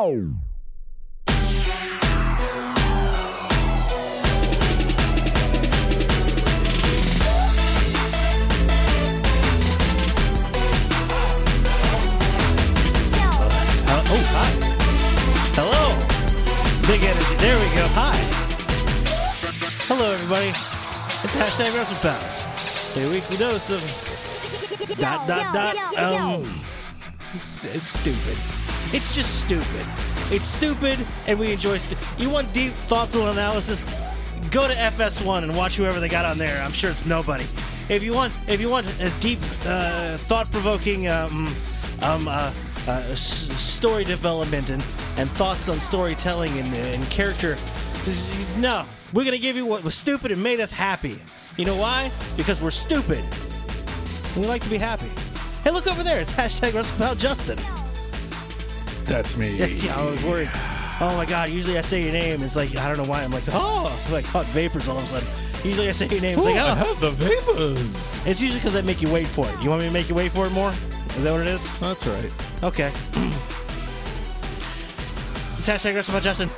oh, hi. Hello. Big energy. There we go. Hi. Hello, everybody. It's hashtag Wrestle Pals. A weekly dose of dot dot dot. Um, it's, it's stupid. It's just stupid. It's stupid, and we enjoy. Stu- you want deep, thoughtful analysis? Go to FS1 and watch whoever they got on there. I'm sure it's nobody. If you want, if you want a deep, uh, thought-provoking, um, um, uh, uh, s- story development and, and thoughts on storytelling and, and character, no, we're gonna give you what was stupid and made us happy. You know why? Because we're stupid. We like to be happy. Hey, look over there. It's hashtag WrestlePal Justin. That's me. Yes, yeah, I was worried. Oh my god, usually I say your name. It's like, I don't know why. I'm like, oh, like hot vapors all of a sudden. Usually I say your name. It's like, I oh. have the vapors. It's usually because I make you wait for it. You want me to make you wait for it more? Is that what it is? That's right. Okay. it's hashtag WrestlePal Justin.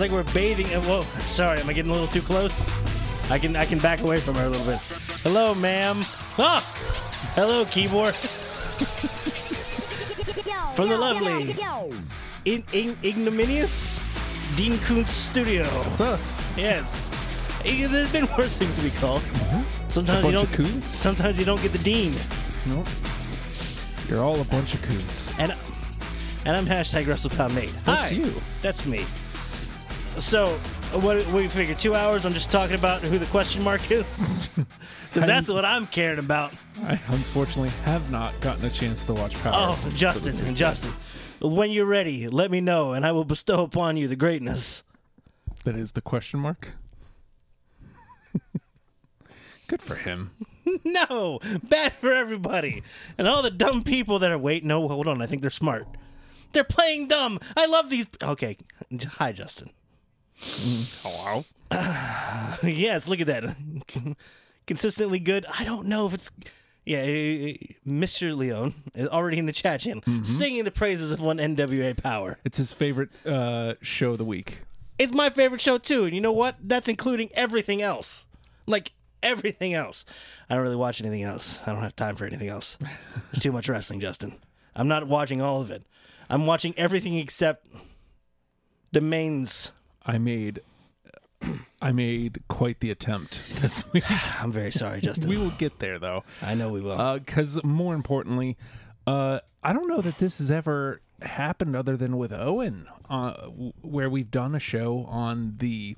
It's like we're bathing. And whoa, sorry, am I getting a little too close? I can I can back away from her a little bit. Hello, ma'am. Ah, hello, keyboard. From the lovely- In, in, ignominious Dean Koontz Studio. It's us. Yes. Eh, There's been worse things to be called. Sometimes you don't. coons? Sometimes you don't get the dean. Nope. You're all a bunch of coons. And and I'm hashtag WrestlePal Nate. That's Hi. you. That's me. So, what, what do you figure? Two hours? I'm just talking about who the question mark is, because that's what I'm caring about. I unfortunately have not gotten a chance to watch Power. Oh, Justin. Justin, when you're ready, let me know, and I will bestow upon you the greatness. That is the question mark. Good for him. No, bad for everybody, and all the dumb people that are. Wait, no, hold on. I think they're smart. They're playing dumb. I love these. Okay, hi, Justin. Hello. yes, look at that. Consistently good. I don't know if it's. Yeah, eh, eh, Mr. Leon is already in the chat channel singing the praises of one NWA Power. It's his favorite uh, show of the week. It's my favorite show too, and you know what? That's including everything else. Like everything else. I don't really watch anything else. I don't have time for anything else. It's too much wrestling, Justin. I'm not watching all of it. I'm watching everything except the mains. I made I made quite the attempt this week. I'm very sorry, Justin. we will get there though. I know we will. Because more importantly, uh, I don't know that this has ever happened other than with Owen, uh, w- where we've done a show on the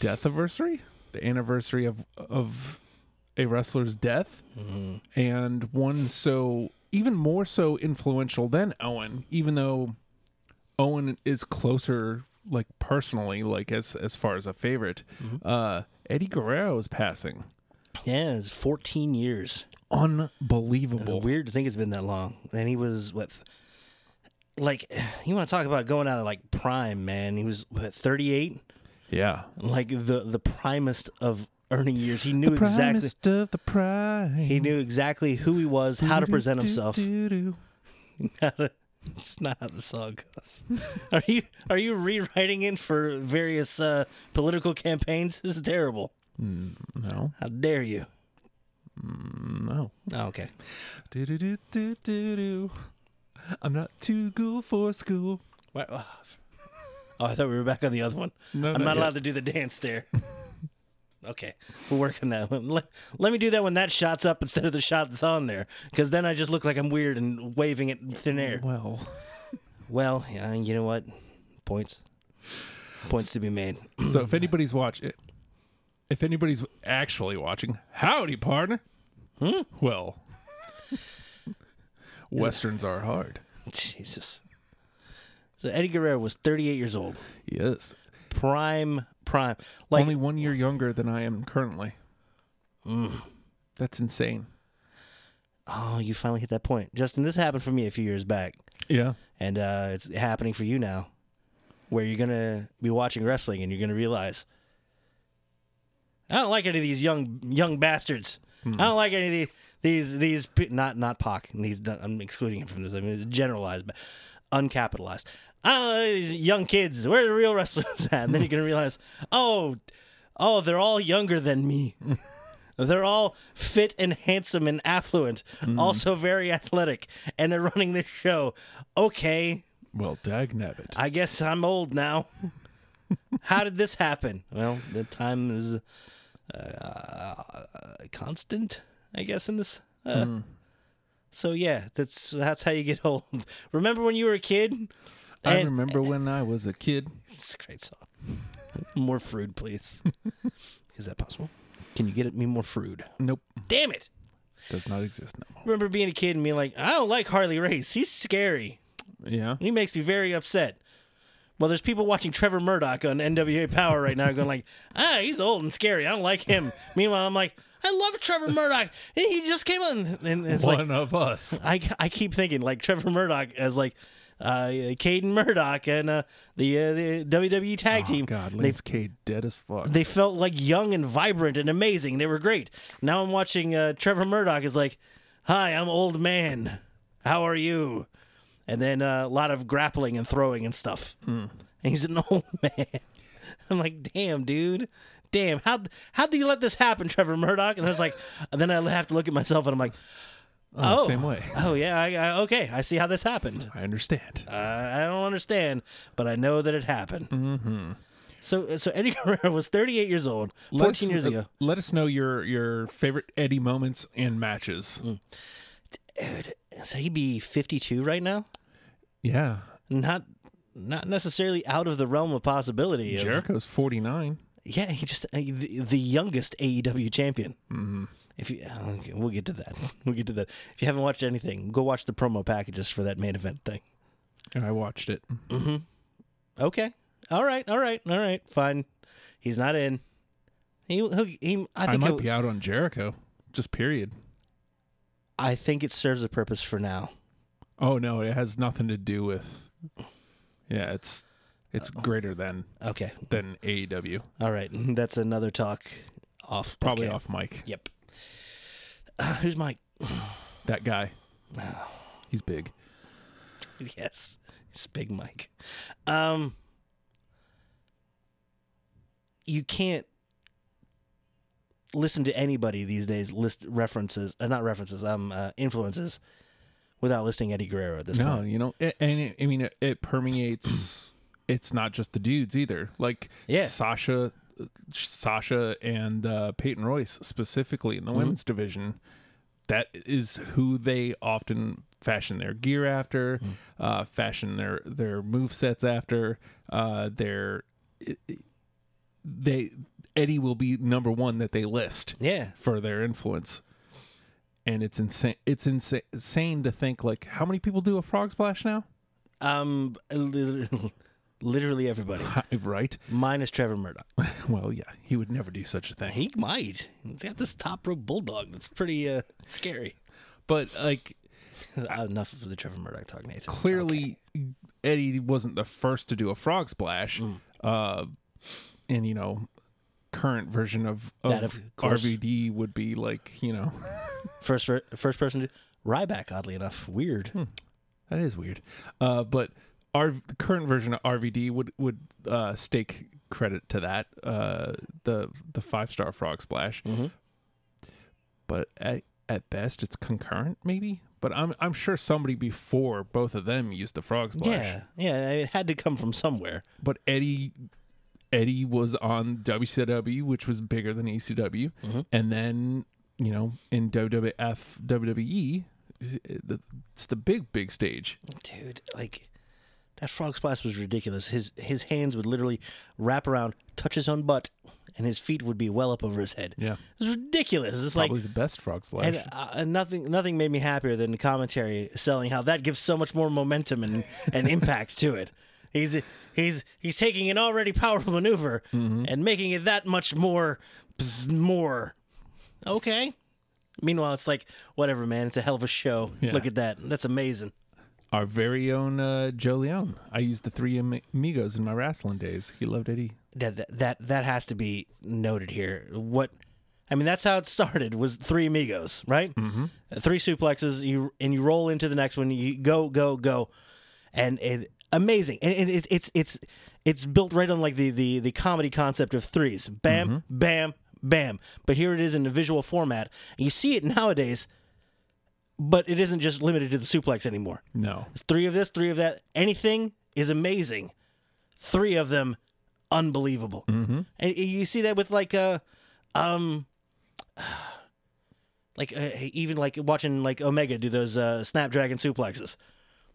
death anniversary, the anniversary of of a wrestler's death, and one so even more so influential than Owen, even though Owen is closer, like personally, like as as far as a favorite. Uh, Eddie Guerrero is passing. yeah, it's 14 years. Unbelievable. Weird to think it's been that long. And he was what, like, you want to talk about going out of like prime, man? He was what 38, Yeah. like the the primest of earning years. He knew exactly. Of the prime. He knew exactly who he was, how to present himself. It's not how the song goes. Are you are you rewriting it for various uh, political campaigns? This is terrible. No, How dare you? no. Oh, okay. Do-do-do-do-do-do. I'm not too cool for school. What- Oh, I thought we were back on the other one. No, I'm not not allowed to do the dance there. okay, we'll work on that one. Let, let me do that when that shot's up instead of the shot that's on there, because then I just look like I'm weird and waving it in thin air. Well, Well, yeah, you know what? Points. Points to be made. so if anybody's watching, if anybody's actually watching, howdy, partner. Hmm? Well, westerns are hard. Jesus. So Eddie Guerrero was 38 years old. Yes, Prime, prime. Like, only one year younger than I am currently. Mm. That's insane. oh, you finally hit that point. Justin, this happened for me a few years back, Yeah. and uh, it's happening for you now. where you're gonna be watching wrestling and you're gonna realize I don't like any of these young young bastards. I don't like any of these these these not not Pac. These I'm excluding him from this. I mean generalized, but uncapitalized. I these young kids. Where are the real wrestlers at? And then you're gonna realize, oh, oh, they're all younger than me. They're all fit and handsome and affluent, also very athletic, and they're running this show. Okay, Well, dag nabbit. I guess I'm old now. How did this happen? Well, the time is uh, constant, I guess, in this. Uh, So yeah, that's that's how you get old. Remember when you were a kid? I And- remember when I was a kid. It's a great song. More fruit, please. Is that possible? Can you get it me more fruit? Nope, Damn it! does not exist no more. Remember being a kid and being like, I don't like Harley Race. He's scary. Yeah. He makes me very upset. Well, there's people watching Trevor Murdoch on NWA Power right now going like, ah, he's old and scary. I don't like him. Meanwhile, I'm like, I love Trevor Murdoch. And he just came on. And it's like, One of us. I, I keep thinking like Trevor Murdoch as like uh, Cade and Murdoch and uh, the, uh, the WWE tag Oh, team. God, they, Cade dead as fuck. they felt like young and vibrant and amazing. They were great. Now I'm watching uh, Trevor Murdoch is like, hi, I'm old man. How are you? And then uh, a lot of grappling and throwing and stuff. And he's an old man. I'm like, damn, dude. Damn, how how do you let this happen, Trevor Murdoch? And I was like, and then I have to look at myself and I'm like, oh, oh, same way. Oh yeah, I, I, okay, I see how this happened. I understand. Uh, I don't understand, but I know that it happened. Mm-hmm. So, so Eddie Guerrero was 38 years old, 14 us- years uh, ago. Let us know your your favorite Eddie moments and matches. Mm. Dude, so he'd be 52 right now. Yeah. Not, not necessarily out of the realm of possibility. Of, Jericho's 49. Yeah, he just uh, the, the youngest AEW champion. Mm-hmm. If you, uh, okay, we'll get to that. We'll get to that. If you haven't watched anything, go watch the promo packages for that main event thing. I watched it. Okay. All right. All right. All right. Fine. He's not in. He. He'll, he. I I, might be out on Jericho. Just period. I think it serves a purpose for now. Oh no, it has nothing to do with. Yeah, it's it's greater than Okay. than AEW. All right. That's another talk. Off. Probably okay. off mic. Yep. Uh, who's Mike? That guy. He's big. yes, it's Big Mike. Um, you can't listen to anybody these days list references, uh, not references, um, uh, influences, without listing Eddie Guerrero at this No, point. you know, it, and it, I mean, it, it permeates. it's not just the dudes either. Like Yeah. Sasha, Sasha and uh, Peyton Royce specifically in the women's division. That is who they often fashion their gear after, uh, fashion their their move sets after. Uh, their it- they Eddie will be number one that they list Yeah, for their influence. And it's insane. It's insa- insane to think like how many people do a frog splash now, um, literally, literally everybody, right? minus Trevor Murdoch. Well, yeah, he would never do such a thing. He might. He's got this top rope bulldog that's pretty uh, scary. But like Uh, enough of the Trevor Murdoch talk, Nathan. clearly, Eddie wasn't the first to do a frog splash. Mm. Uh, and you know, current version of, of, of. RVD would be like you know First, first person to Ryback. Oddly enough, weird. that is weird. Uh, but our the current version of RVD would would uh, stake credit to that uh, the the five star frog splash. Mhm. But at at best, it's concurrent, maybe. But I'm I'm sure somebody before both of them used the frog splash. Yeah, yeah. It had to come from somewhere. But Eddie Eddie was on WCW, which was bigger than ECW, Mhm. and then you know in WWF WWE, it's the big big stage. dude like that frog splash was ridiculous. His his hands would literally wrap around touch his own butt and his feet would be well up over his head. Yeah, it was ridiculous. It's probably like the best frog splash. and uh, nothing nothing made me happier than the commentary selling how that gives so much more momentum and, and impact to it. He's he's he's taking an already powerful maneuver Mm-hmm. and making it that much more more. Okay. Meanwhile it's like whatever man. It's a hell of a show. Yeah. look at that. That's amazing Our very own uh, Joe Leone. I used the three amigos in my wrestling days. He loved Eddie. That, that that that has to be noted here. What I mean, that's how it started. Was three amigos, right? Mm-hmm. Three suplexes. You and you roll into the next one. You go go go, and it amazing. And, and it's it's it's it's built right on like the the the comedy concept of threes. Bam, bam, bam. But here it is in a visual format. And you see it nowadays, but it isn't just limited to the suplex anymore. No. It's three of this, three of that. Anything is amazing. Three of them, unbelievable. Mm-hmm. And you see that with like uh, um, like uh, even like watching like Omega do those uh, Snapdragon suplexes.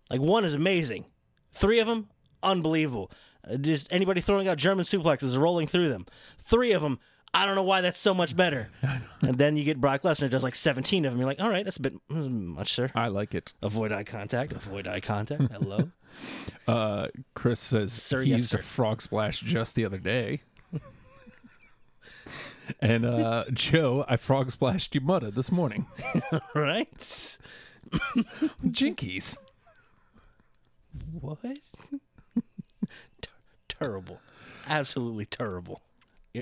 Like one is amazing, three of them unbelievable. Uh, just anybody throwing out German suplexes, rolling through them. Three of them. I don't know why that's so much better. and then you get Brock Lesnar does like 17 of them. You're like, all right, that's a bit that's much, sir. I like it. Avoid eye contact. Avoid eye contact. Hello. Uh, Chris says Sir, he yes, used sir. a frog splash just the other day. and uh, Joe, I frog splashed you mudda this morning. right? Jinkies. What? Ter- terrible. Absolutely terrible.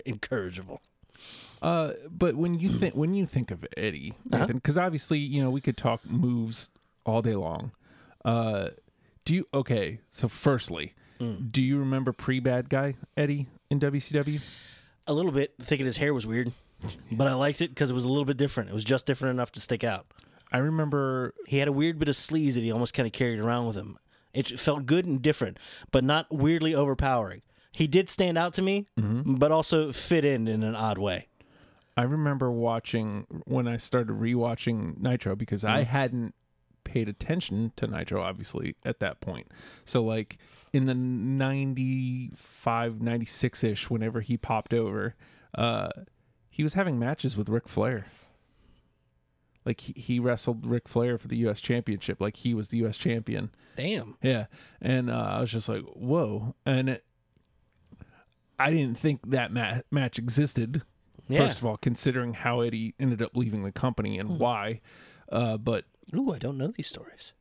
Incorrigible. Uh, but when you think when you think of Eddie, because obviously you know we could talk moves all day long. Uh, do you okay? So firstly, do you remember pre bad guy Eddie in WCW? A little bit thinking his hair was weird, but I liked it because it was a little bit different. It was just different enough to stick out. I remember He had a weird bit of sleaze that he almost kind of carried around with him. It felt good and different, but not weirdly overpowering. He did stand out to me, but also fit in in an odd way. I remember watching when I started rewatching Nitro because I hadn't paid attention to Nitro obviously at that point. So like in the 95 96ish whenever he popped over, uh he was having matches with Ric Flair. Like he, he wrestled Ric Flair for the US championship like he was the US champion. Damn. Yeah. And uh, I was just like, "Whoa." And it, I didn't think that ma- match existed Yeah. first of all, considering how Eddie ended up leaving the company and why. Uh, but Ooh, I don't know these stories.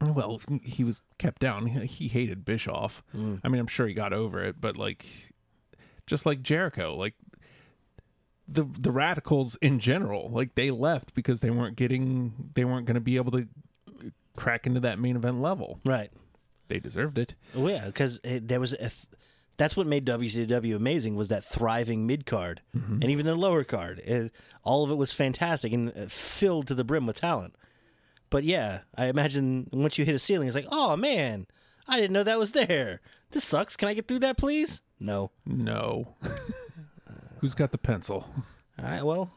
well, he was kept down. He, hated Bischoff. I mean, I'm sure he got over it, but like, just like Jericho, like the the radicals in general, like they left because they weren't getting, they weren't going to be able to crack into that main event level. Right. They deserved it. Well, yeah, because there was a th- that's what made WCW amazing was that thriving mid card and even the lower card. It, all of it was fantastic and uh, filled to the brim with talent. But yeah, I imagine once you hit a ceiling, it's like, oh man, I didn't know that was there. This sucks. Can I get through that, please? No. No. Who's got the pencil? All right. Well,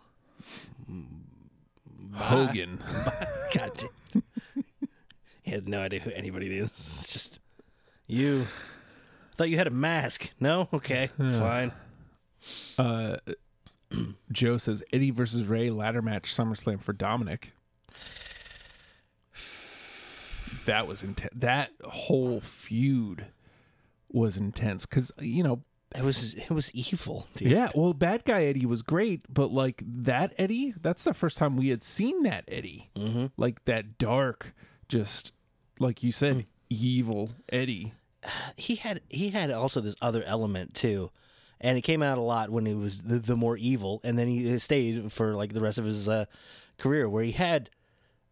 Hogan. God damn. he had no idea who anybody is. It's just you. Thought you had a mask. No. Okay. Fine. Uh, Joe says Eddie versus Rey ladder match SummerSlam for Dominic. That was intense. That whole feud was intense because you know, It was it was evil. Dude. yeah. Well, bad guy Eddie was great, but like that Eddie, that's the first time we had seen that Eddie, mm-hmm. like that dark, just like you said, evil Eddie. He had he had also this other element too, and it came out a lot when he was the, the more evil, and then he stayed for like the rest of his uh, career, where he had.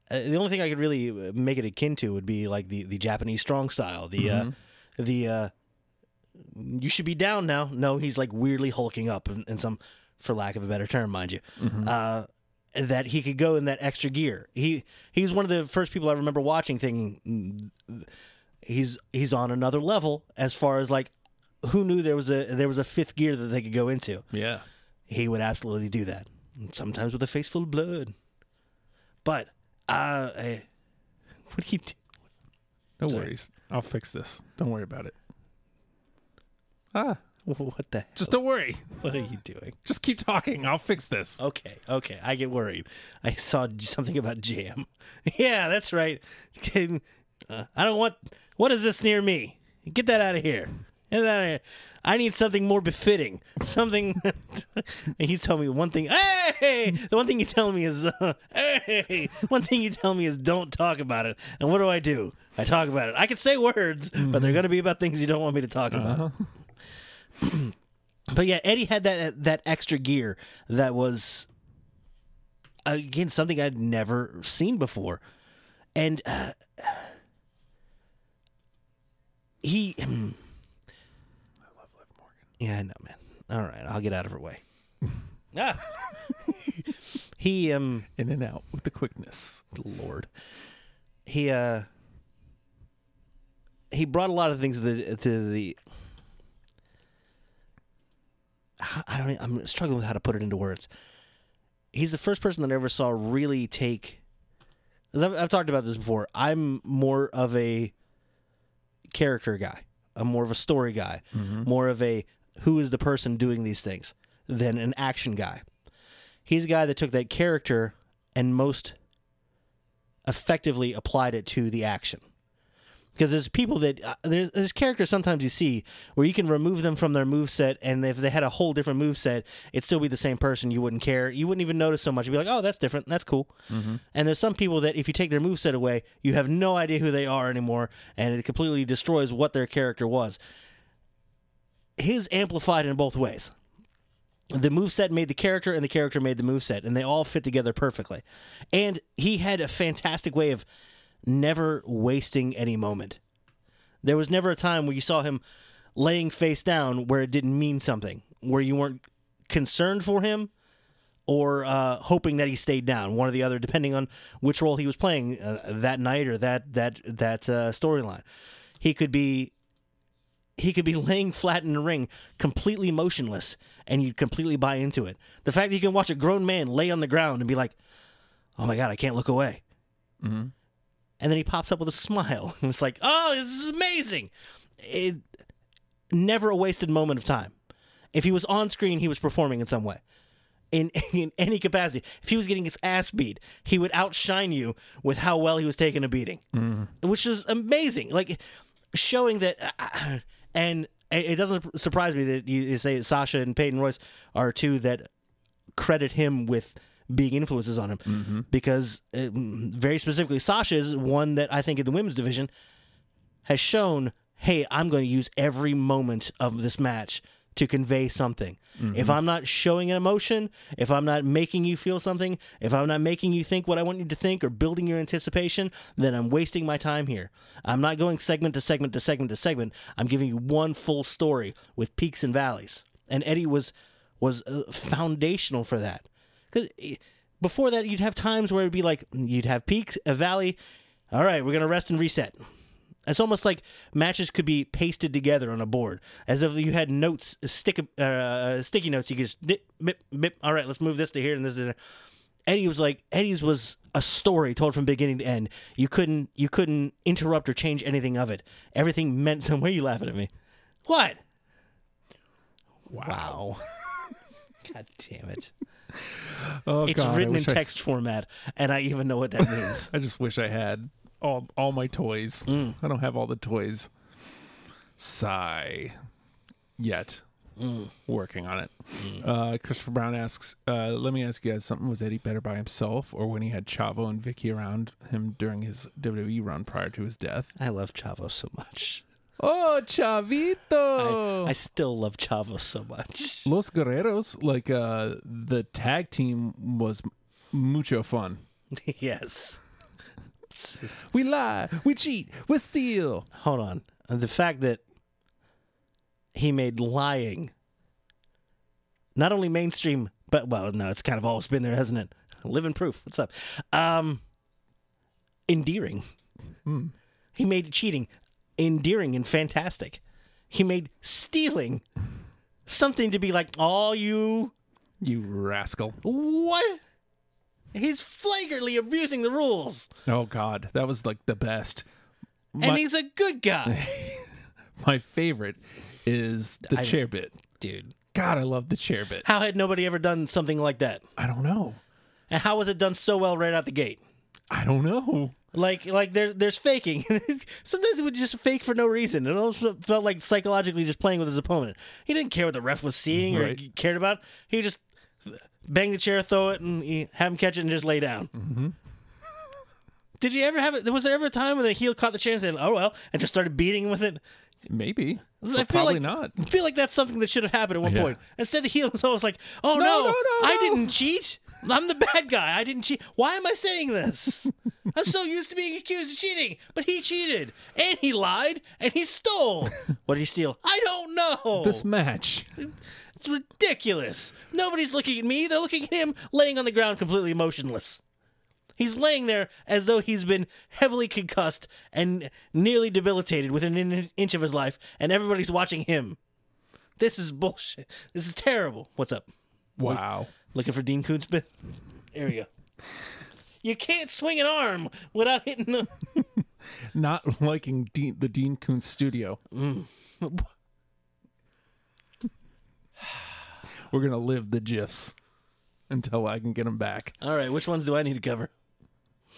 Uh, the only thing I could really make it akin to would be like the, the Japanese strong style, the uh, the uh, you should be down now. No, he's like weirdly hulking up in, in some, for lack of a better term, mind you. Uh, that he could go in that extra gear. He he's one of the first people I remember watching, thinking "Mm, he's he's on another level as far as like who knew there was a there was a fifth gear that they could go into. Yeah. He would absolutely do that. Sometimes with a face full of blood. But uh, eh, what do you do? No Sorry. worries. I'll fix this. Don't worry about it. Ah, What the? hell? just don't worry. what are you doing? Just keep talking. I'll fix this. Okay, okay, I get worried. I saw something about jam. yeah, that's right. Uh, I don't want. What is this near me? Get that out of here. And then I, I need something more befitting. Something. and he's telling me one thing. Hey, the one thing you tell me is, uh, hey, one thing you tell me is don't talk about it. And what do I do? I talk about it. I can say words, but they're going to be about things you don't want me to talk about. but yeah, Eddie had that that extra gear that was again something I'd never seen before, and uh, he. I love Liv Morgan. Yeah, I know, man. All right, I'll get out of her way. ah. he um In and out with the quickness. Lord. He uh he brought a lot of things to the to the I don't I'm struggling with how to put it into words. He's the first person that I ever saw really take 'cause I've, I've talked about this before. I'm more of a character guy. I'm more of a story guy. Mm-hmm. More of a who is the person doing these things than an action guy. He's a guy that took that character and most effectively applied it to the action. Because there's people that uh, there's there's characters sometimes you see where you can remove them from their move set, and if they had a whole different move set, it'd still be the same person. You wouldn't care. You wouldn't even notice so much. You'd be like, oh, that's different. That's cool. And there's some people that if you take their move set away, you have no idea who they are anymore, and it completely destroys what their character was. His amplified in both ways the moveset made the character and the character made the moveset and they all fit together perfectly and he had a fantastic way of never wasting any moment. There was never a time where you saw him laying face down where it didn't mean something where you weren't concerned for him or uh, hoping that he stayed down one or the other depending on which role he was playing uh, that night or that that that uh, storyline. He could be he could be laying flat in the ring, completely motionless, and you'd completely buy into it. The fact that you can watch a grown man lay on the ground and be like, "Oh my god, I can't look away," and then he pops up with a smile, and it's like, "Oh, this is amazing!" It never a wasted moment of time. If he was on screen, he was performing in some way. In, in any capacity. If he was getting his ass beat, he would outshine you with how well he was taking a beating, which is amazing. Like showing that, uh, and it doesn't surprise me that you say Sasha and Peyton Royce are two that credit him with being influences on him. Because uh, very specifically Sasha is one that I think in the women's division has shown hey I'm going to use every moment of this match to convey something. If I'm not showing an emotion if I'm not making you feel something if I'm not making you think what I want you to think or building your anticipation then I'm wasting my time here. I'm not going segment to segment to segment to segment. I'm giving you one full story with peaks and valleys. And Eddie was was uh, foundational for that because eh, before that, you'd have times where it'd be like you'd have peaks, a valley. All right, we're gonna rest and reset. It's almost like matches could be pasted together on a board, as if you had notes, uh, stick, uh, uh, sticky notes. You could just dip, bip, bip. All right, let's move this to here and this to there. Eddie was like Eddie's was a story told from beginning to end. You couldn't you couldn't interrupt or change anything of it. Everything meant some. Why are you laughing at me? What? Wow. God damn it. Oh, It's God, written in wish I text format, and I even know what that means. I just wish I had all all my toys. Mm. I don't have all the toys. Sigh. Yet. Mm. Working on it. Uh, Christopher Brown asks, uh, let me ask you guys something. Was Eddie better by himself or when he had Chavo and Vickie around him during his WWE run prior to his death? I love Chavo so much. Oh, Chavito! I still love Chavo so much. Los Guerreros, like uh, the tag team was mucho fun. yes. We lie, we cheat, we steal. hold on. The fact that he made lying not only mainstream, but well, no, it's kind of always been there, hasn't it? Living proof. What's up? Um, endearing. He made cheating endearing and fantastic. He made stealing something to be like, oh, you You rascal. what? He's flagrantly abusing the rules, Oh God, that was like the best. and he's a good guy, my favorite is the I- chair bit. dude. God, I love the chair bit. How had nobody ever done something like that? I don't know. And how was it done so well right out the gate? I don't know. Like like there's there's faking. Sometimes he would just fake for no reason. It almost felt like psychologically just playing with his opponent. He didn't care what the ref was seeing or Right. cared about. He would just bang the chair, throw it, and he, have him catch it and just lay down. Mm-hmm. Did you ever have it? Was there ever a time when the heel caught the chair and said, "Oh well," and just started beating him with it? Maybe. I But feel probably like, not. I feel like that's something that should have happened at one Yeah. point. Instead, the heel was always like, "Oh no, No, no, no, I no." didn't cheat. I'm the bad guy. I didn't cheat. Why am I saying this? I'm so used to being accused of cheating, but he cheated and he lied and he stole. What did he steal? I don't know. This match. It's ridiculous. Nobody's looking at me. They're looking at him laying on the ground completely motionless. He's laying there as though he's been heavily concussed and nearly debilitated within an inch of his life, and everybody's watching him. This is bullshit. This is terrible. What's up? Wow. Looking for Dean Koontz? There we go. You can't swing an arm without hitting the. Not liking Dean, the Dean Koontz studio. We're gonna live the gifs until I can get them back. All right, which ones do I need to cover?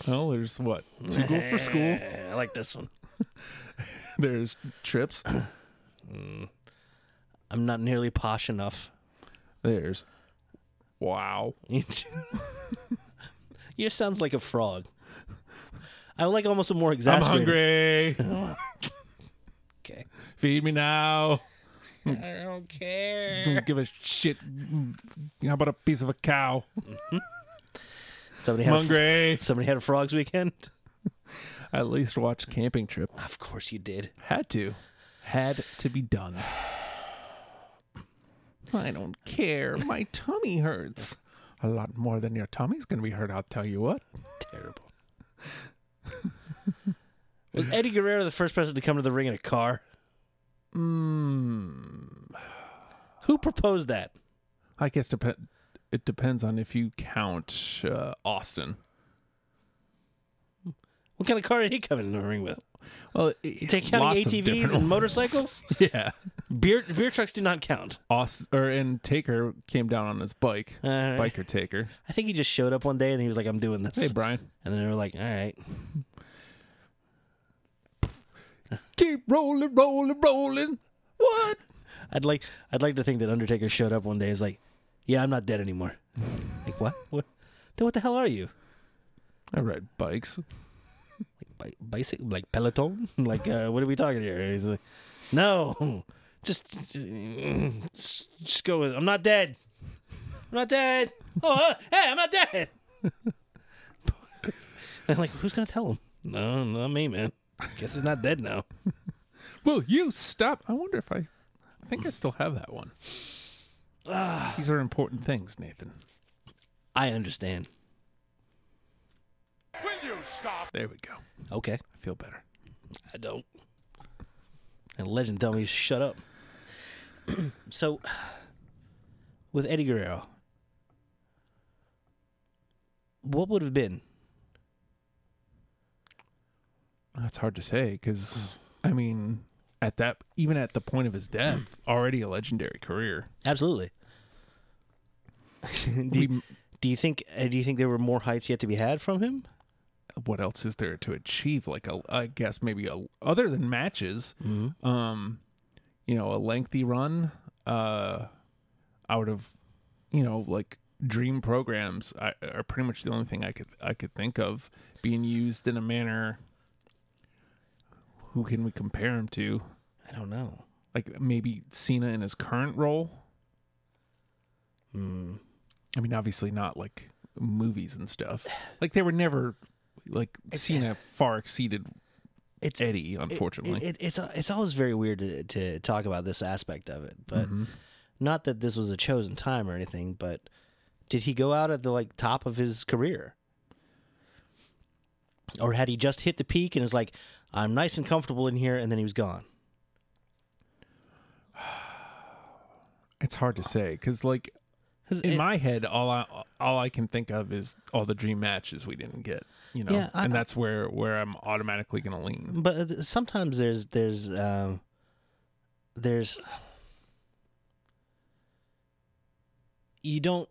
Well, there's what to go for school. I like this one. There's trips. Mm. I'm not nearly posh enough. There's wow. Yours sounds like a frog. I would like almost a more I'm exasperated. hungry. Okay. Feed me now. I don't care. Don't give a shit. How about a piece of a cow? Somebody I'm had a, fr- hungry. somebody had a frogs weekend. I at least watched Camping Trip. Of course you did. Had to. Had to be done. I don't care. My tummy hurts. A lot more than your tummy's going to be hurt, I'll tell you what. Terrible. Was Eddie Guerrero the first person to come to the ring in a car? Mm, Who proposed that? I guess dep- it depends on if you count uh, Austin. What kind of car did he come in the ring with? Well, it, Take counting lots ATVs and ones. motorcycles? yeah. Beer beer trucks do not count. Austin, or and Taker came down on his bike. All right. Biker Taker. I think he just showed up one day and he was like, "I'm doing this," Hey, Brian. and then they were like, "All right." Keep rolling, rolling, rolling. What? I'd like I'd like to think that Undertaker showed up one day and was like, "Yeah, I'm not dead anymore." like what? What? Then what the hell are you? I ride bikes. Bi- bicycle, like Peloton? like uh, what are we talking here? He's like, "No, just just, just go with. It. I'm not dead. I'm not dead. Oh, uh, hey, I'm not dead." I'm like, who's gonna tell him? No, not me, man. I guess he's not dead now. Will you stop? I wonder if I. I think I still have that one. These are important things, Nathan. I understand. There we go. Okay, I feel better. I don't. And legend tell me to shut up. so, with Eddie Guerrero, what would have been? That's hard to say because I mean, at that even at the point of his death, already a legendary career. Absolutely. do, We, do you think? Uh, do you think there were more heights yet to be had from him? what else is there to achieve? Like a, I guess maybe a other than matches, um, you know, a lengthy run, uh, out of, you know, like dream programs I, are pretty much the only thing I could I could think of being used in a manner. Who can we compare him to? I don't know. Like maybe Cena in his current role. Hmm. I mean, obviously not like movies and stuff. Like they were never like Cena far exceeded It's Eddie, unfortunately. It, it's it's always very weird to, to talk about this aspect of it, but Mm-hmm. not that this was a chosen time or anything. But did he go out at the like top of his career, or had he just hit the peak and is like, I'm nice and comfortable in here, and then he was gone? It's hard to say because, like, in it- my head, all I all I can think of is all the dream matches we didn't get. You know, Yeah, I- and that's where where I'm automatically gonna lean. but uh, sometimes there's there's um, there's you don't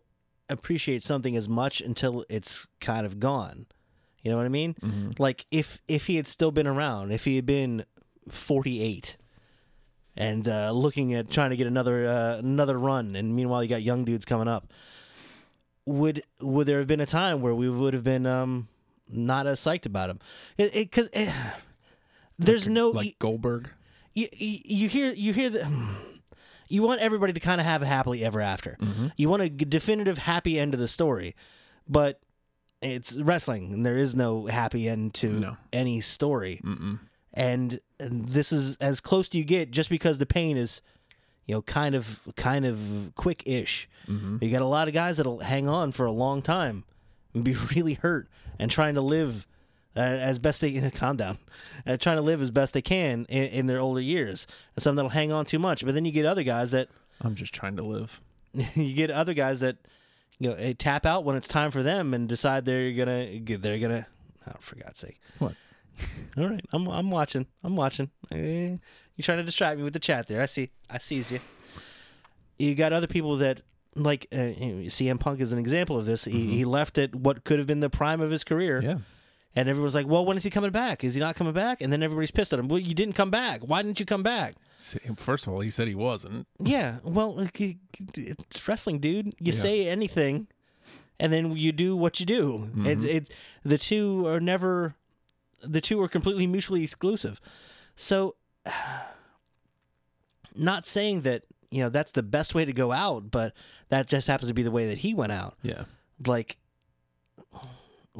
appreciate something as much until it's kind of gone You know what I mean? Mm-hmm. Like if if he had still been around, if he had been 48 and uh, looking at trying to get another uh, another run, and meanwhile you got young dudes coming up, would would there have been a time where we would have been um, not as psyched about him? Because there's no like Goldberg. you, you you hear you hear the you want everybody to kind of have a happily ever after. You want a definitive happy end to the story, but it's wrestling, and there is no happy end to No. any story. Mm-mm. And, and this is as close to you get, just because the pain is, you know, kind of kind of quick ish. Mm-hmm. You got a lot of guys that'll hang on for a long time and be really hurt and trying to live uh, as best they calm down, uh, trying to live as best they can in, in their older years. And some that'll hang on too much, but then you get other guys that I'm just trying to live. you get other guys that you know eh, tap out when it's time for them and decide they're gonna they're gonna. Oh, for God's sake! What? All right, I'm I'm watching. I'm watching. Eh, You're trying to distract me with the chat there. I see. I sees you. You got other people that like uh, CM Punk is an example of this. He, he left at what could have been the prime of his career, Yeah. and everyone's like, "Well, when is he coming back? Is he not coming back?" And then everybody's pissed at him. Well, you didn't come back. Why didn't you come back? See, First of all, he said he wasn't. Yeah, well, like, it's wrestling, dude. You Yeah. say anything, and then you do what you do. It's, it's the two are never, the two are completely mutually exclusive. So, not saying that you know that's the best way to go out, but that just happens to be the way that he went out. Yeah. Like,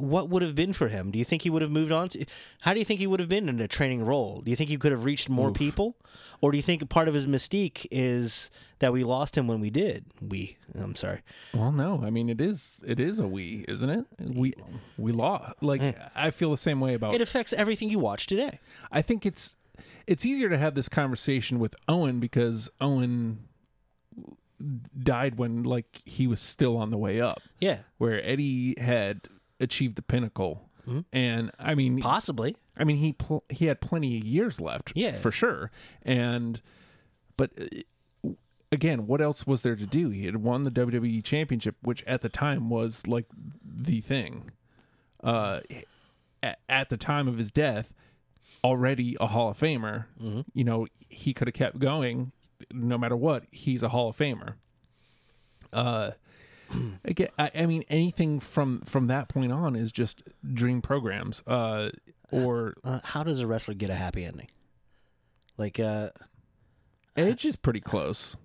what would have been for him? Do you think he would have moved on to? How do you think he would have been in a training role? Do you think he could have reached more Oof. people, or do you think part of his mystique is that we lost him when we did? We, I'm sorry. Well, no. I mean, it is. It is a we, isn't it? We we lost. Like I feel the same way about. It affects everything you watch today. I think it's it's easier to have this conversation with Owen because Owen died when like he was still on the way up, Yeah, where Eddie had achieved the pinnacle. Mm-hmm. And I mean, possibly. I mean, he pl- he had plenty of years left, Yeah. for sure. And but uh, again, what else was there to do? He had won the WWE Championship, which at the time was like the thing. Uh, at, at the time of his death, already a Hall of Famer. You know, he could have kept going, no matter what. He's a Hall of Famer. Uh. Again, I, I mean, anything from from that point on is just dream programs. Uh, or Uh, how does a wrestler get a happy ending? Like, uh, Edge is pretty close.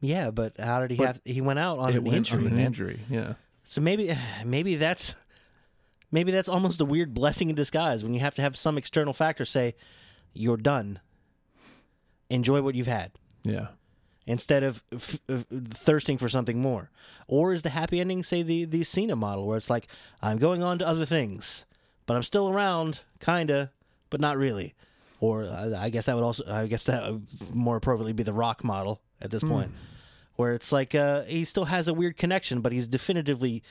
yeah, but how did he But have? He went out on an went injury. on an injury. Yeah. So maybe maybe that's maybe that's almost a weird blessing in disguise when you have to have some external factor say you're done. Enjoy what you've had Yeah. Instead of f- of thirsting for something more. Or is the happy ending say the the Cena model where it's like I'm going on to other things, but I'm still around kinda, but not really. Or uh, I guess that would also I guess that would more appropriately be the Rock model at this point. Where it's like uh, he still has a weird connection, but he's definitively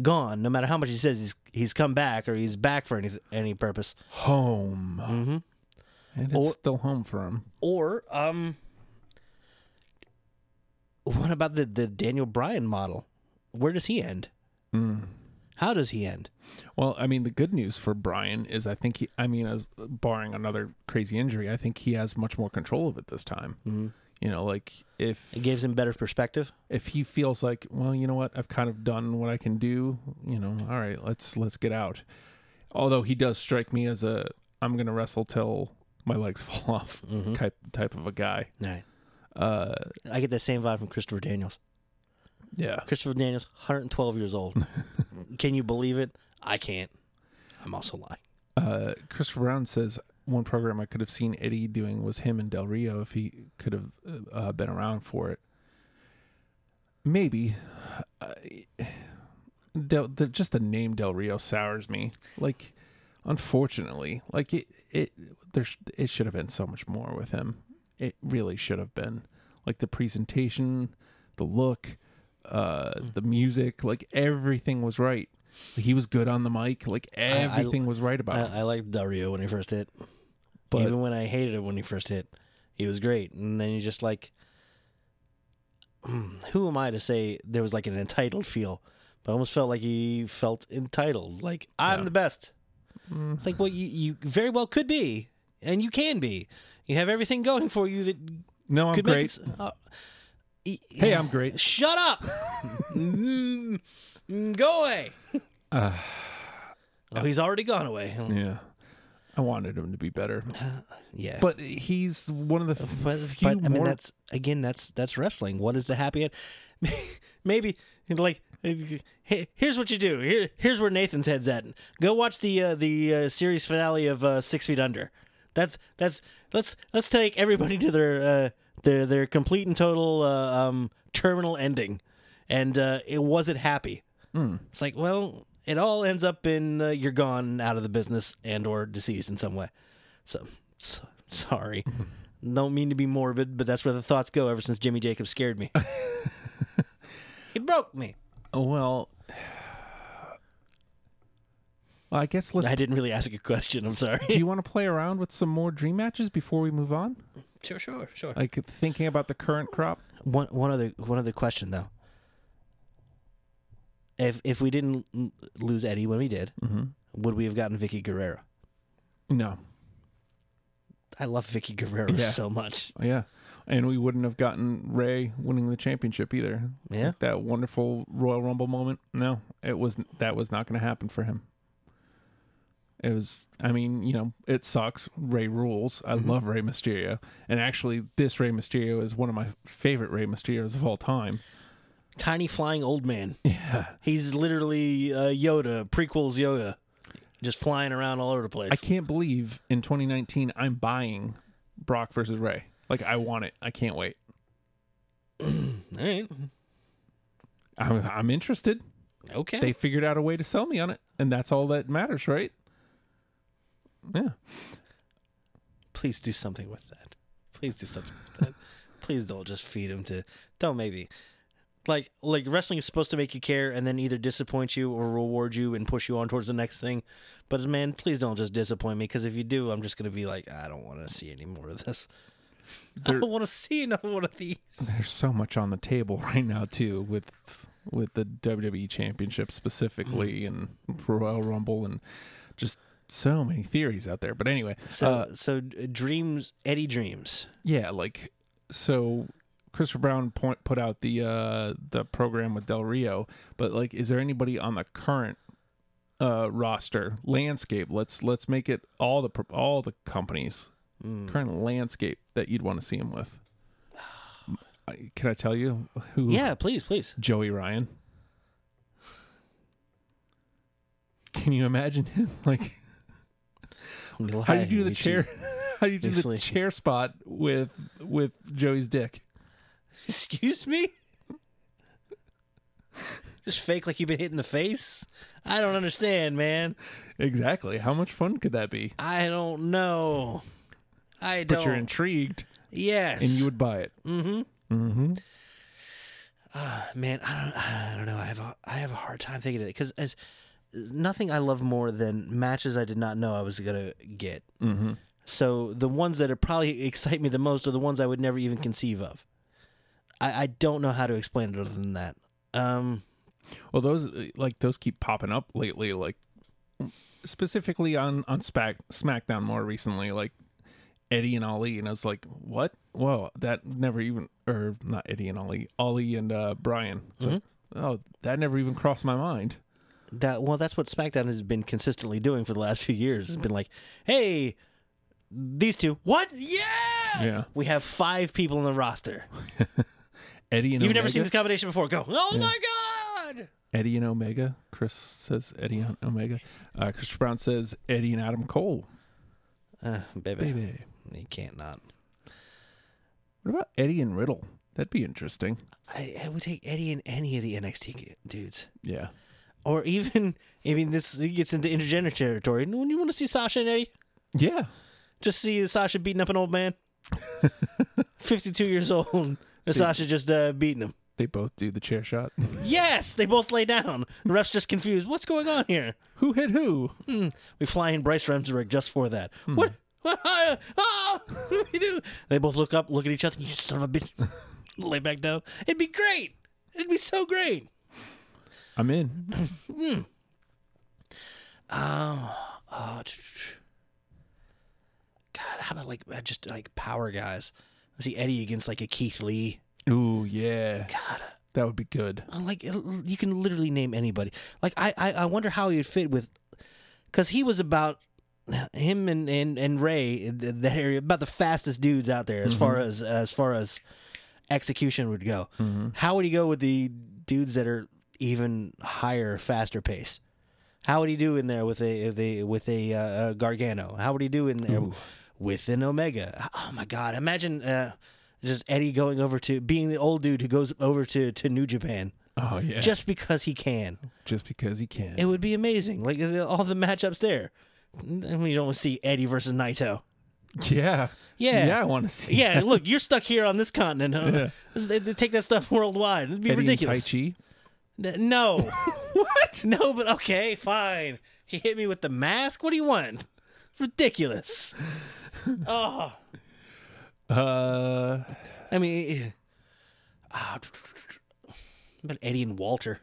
gone. No matter how much he says he's he's come back or he's back for any any purpose. Home. Mm-hmm. And it's Or- still home for him. Or um, what about the the Daniel Bryan model? Where does he end? Mm. How does he end? Well, I mean, the good news for Bryan is I think he, I mean, as barring another crazy injury, I think he has much more control of it this time. Mhm. You know, like if It gives him better perspective. if he feels like, well, you know what, I've kind of done what I can do. You know, all right, let's let's get out. Although he does strike me as a I'm gonna wrestle till my legs fall off Mhm. type type of a guy. Right. Uh, I get that same vibe from Christopher Daniels. yeah. Christopher Daniels, 112 years old. Can you believe it? I can't. I'm also lying. Uh, Christopher Brown says one program I could have seen Eddie doing was him and Del Rio if he could have uh, been around for it. Maybe. Uh, Del, the, just the name Del Rio sours me. Like, unfortunately, like it, it, there's, it should have been so much more with him. It really should have been. Like the presentation, the look, uh, the music, like everything was right. He was good on the mic. Like I- everything was right about him. I, I liked Del Rio when he first hit. But- Even when I hated him when he first hit, he was great. And then you just like, who am I to say there was like an entitled feel? But I almost felt like he felt entitled. Like, I'm Yeah. the best. It's like, well, you, you very well could be, and you can be. You have everything going for you that No, I'm could make great. it. s- uh, e- Hey, I'm great. Shut up! Mm, mm, Go away. Uh, oh, he's already gone away. yeah. I wanted him to be better, Yeah, but he's one of the f- but, few but I mean more that's again that's that's wrestling. What is the happy end? Maybe like hey, here's what you do. Here here's where Nathan's head's at. Go watch the uh, the uh, series finale of uh, Six Feet Under. That's that's let's let's take everybody to their uh, their their complete and total uh, um, terminal ending, and uh, it wasn't happy. It's like well, it all ends up in uh, you're gone out of the business and or deceased in some way. So, so sorry. Don't mean to be morbid, but that's where the thoughts go ever since Jimmy Jacobs scared me. he broke me. well. Well, I guess let's. I didn't really ask a question. I'm sorry. do you want to play around with some more dream matches before we move on? sure, sure, sure. Like thinking about the current crop. One one other one other question though. If if we didn't l- lose Eddie when we did, mm-hmm. would we have gotten Vickie Guerrero? No. I love Vickie Guerrero Yeah. so much. Yeah. And we wouldn't have gotten Rey winning the championship either. Yeah. That wonderful Royal Rumble moment. No, it was that was not going to happen for him. It was I mean, you know, it sucks. Rey rules. I love Rey Mysterio. And actually this Rey Mysterio is one of my favorite Rey Mysterios of all time. Tiny flying old man. Yeah. He's literally uh, Yoda, prequels Yoda, just flying around all over the place. I can't believe in 2019 I'm buying Brock versus Rey. Like I want it. I can't wait. All right. I'm, I'm interested. Okay. They figured out a way to sell me on it, and that's all that matters, right? Yeah. Please do something with that. Please do something with that. Please don't just feed him to. Don't maybe. Like like wrestling is supposed to make you care and then either disappoint you or reward you and push you on towards the next thing. But man, please don't just disappoint me because if you do, I'm just gonna be like, I don't want to see any more of this. I don't want to see another one of these. There's so much on the table right now too with with the WWE Championship specifically and Royal Rumble and just so many theories out there. But anyway, So uh, so dreams, Eddie dreams. yeah, like so Christopher Brown point, put out the uh the program with Del Rio, but like is there anybody on the current uh roster landscape let's let's make it all the all the companies Mm. current landscape that you'd want to see him with can i tell you who Yeah, please, please. joey ryan can you imagine him like how do you do the chair how do you do the chair spot with with joey's dick Excuse me? Just fake like you've been hit in the face? I don't understand, man. exactly how much fun could that be I don't know. I don't. but you're intrigued yes. and you would buy it Mm-hmm. mm-hmm Man, I don't. I don't know. I have a. I have a hard time thinking of it because as nothing I love more than matches I did not know I was gonna get. mm-hmm So the ones that are probably excite me the most are the ones I would never even conceive of. I, I don't know how to explain it other than that. Um. Well, those like those keep popping up lately, like specifically on on Spac SmackDown more recently, like Eddie and Ali, and I was like, what? Whoa, that never even or not Eddie and Ali, Ali and uh, Bryan. It's like, oh, that never even crossed my mind. That well, that's what SmackDown has been consistently doing for the last few years. It's been like, hey, these two, what? Yeah, Yeah. We have five people in the roster. Eddie and You've Omega. never seen this combination before. Go, oh Yeah. my god! Eddie and Omega. Chris says Eddie and Omega. Uh, Chris Brown says Eddie and Adam Cole. Uh, baby, Baby. you can't not. What about Eddie and Riddle? That'd be interesting. I, I would take Eddie and any of the NXT dudes, Yeah. Or even. I mean, this gets into intergender territory. When you want to see Sasha and Eddie, Yeah. just see Sasha beating up an old man, fifty-two years old, and Sasha just uh, beating him. They both do the chair shot. Yes, they both lay down. The ref's just confused. What's going on here? Who hit who? Hmm. We fly in Bryce Remsburg just for that. Hmm. What? What? What do we do? They both look up, look at each other. You son of a bitch. lay back down. It'd be great. It'd be so great. I'm in. Oh. God, how about like uh, just like power guys? I see Eddie against like a Keith Lee. Ooh, yeah. God, uh, That would be good. uh, like it- you can literally name anybody. Like I, I, I wonder how he would fit with, because he was about him and and and Rey th- that area about the fastest dudes out there as mm-hmm. far as as far as execution would go. Mm-hmm. How would he go with the dudes that are even higher, faster pace? How would he do in there with a with a with a uh, Gargano? How would he do in there Ooh. with an Omega? Oh my God! Imagine uh, just Eddie going over to being the old dude who goes over to to New Japan Oh yeah. just because he can. just because he can. It would be amazing. Like all the matchups there. We don't see Eddie versus Naito. yeah. Yeah. Yeah, I want to see. Yeah, look, you're stuck here on this continent. Huh? Yeah. They, they take that stuff worldwide. It'd be Eddie ridiculous. Taichi. No. What? No, but okay, fine. He hit me with the mask. What do you want? Ridiculous. Oh, Uh, I mean, ah, but Eddie and Walter.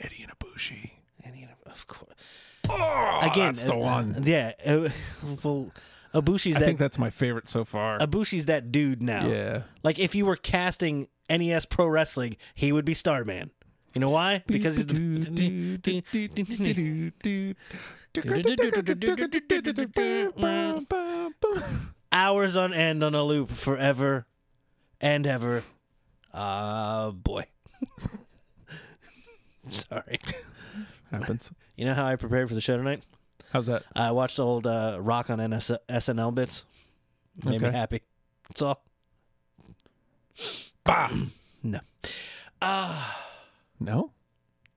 Eddie and Ibushi. Eddie and, of course. Oh, Again, that's the uh, one. Yeah. Uh, well, Ibushi's I that. think that's my favorite so far. Ibushi's that dude now. yeah. Like if you were casting NES Pro Wrestling, he would be Starman. You know why? Because he's the. hours on end on a loop forever and ever. Ah, boy. Sorry. Happens. You know how I prepared for the show tonight? How's that? I watched old uh, Rock on NS- SNL bits. Made me happy. That's all. Bah. No. Ah. No,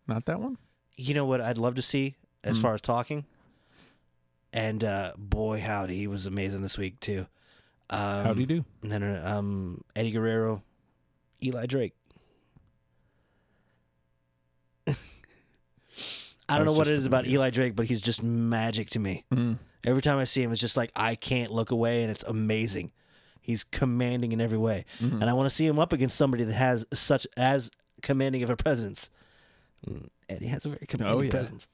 not that one. you know what I'd love to see as Mm. far as talking? And uh, boy, howdy, he was amazing this week too. Um, How do you do? No, no, no, um, Eddie Guerrero, Eli Drake. I don't know what it is about. Eli Drake, but he's just magic to me. Mm. Every time I see him, it's just like I can't look away, and it's amazing. He's commanding in every way, Mhm. and I want to see him up against somebody that has such as commanding of a presence. Eddie has a very commanding Oh, yeah. presence.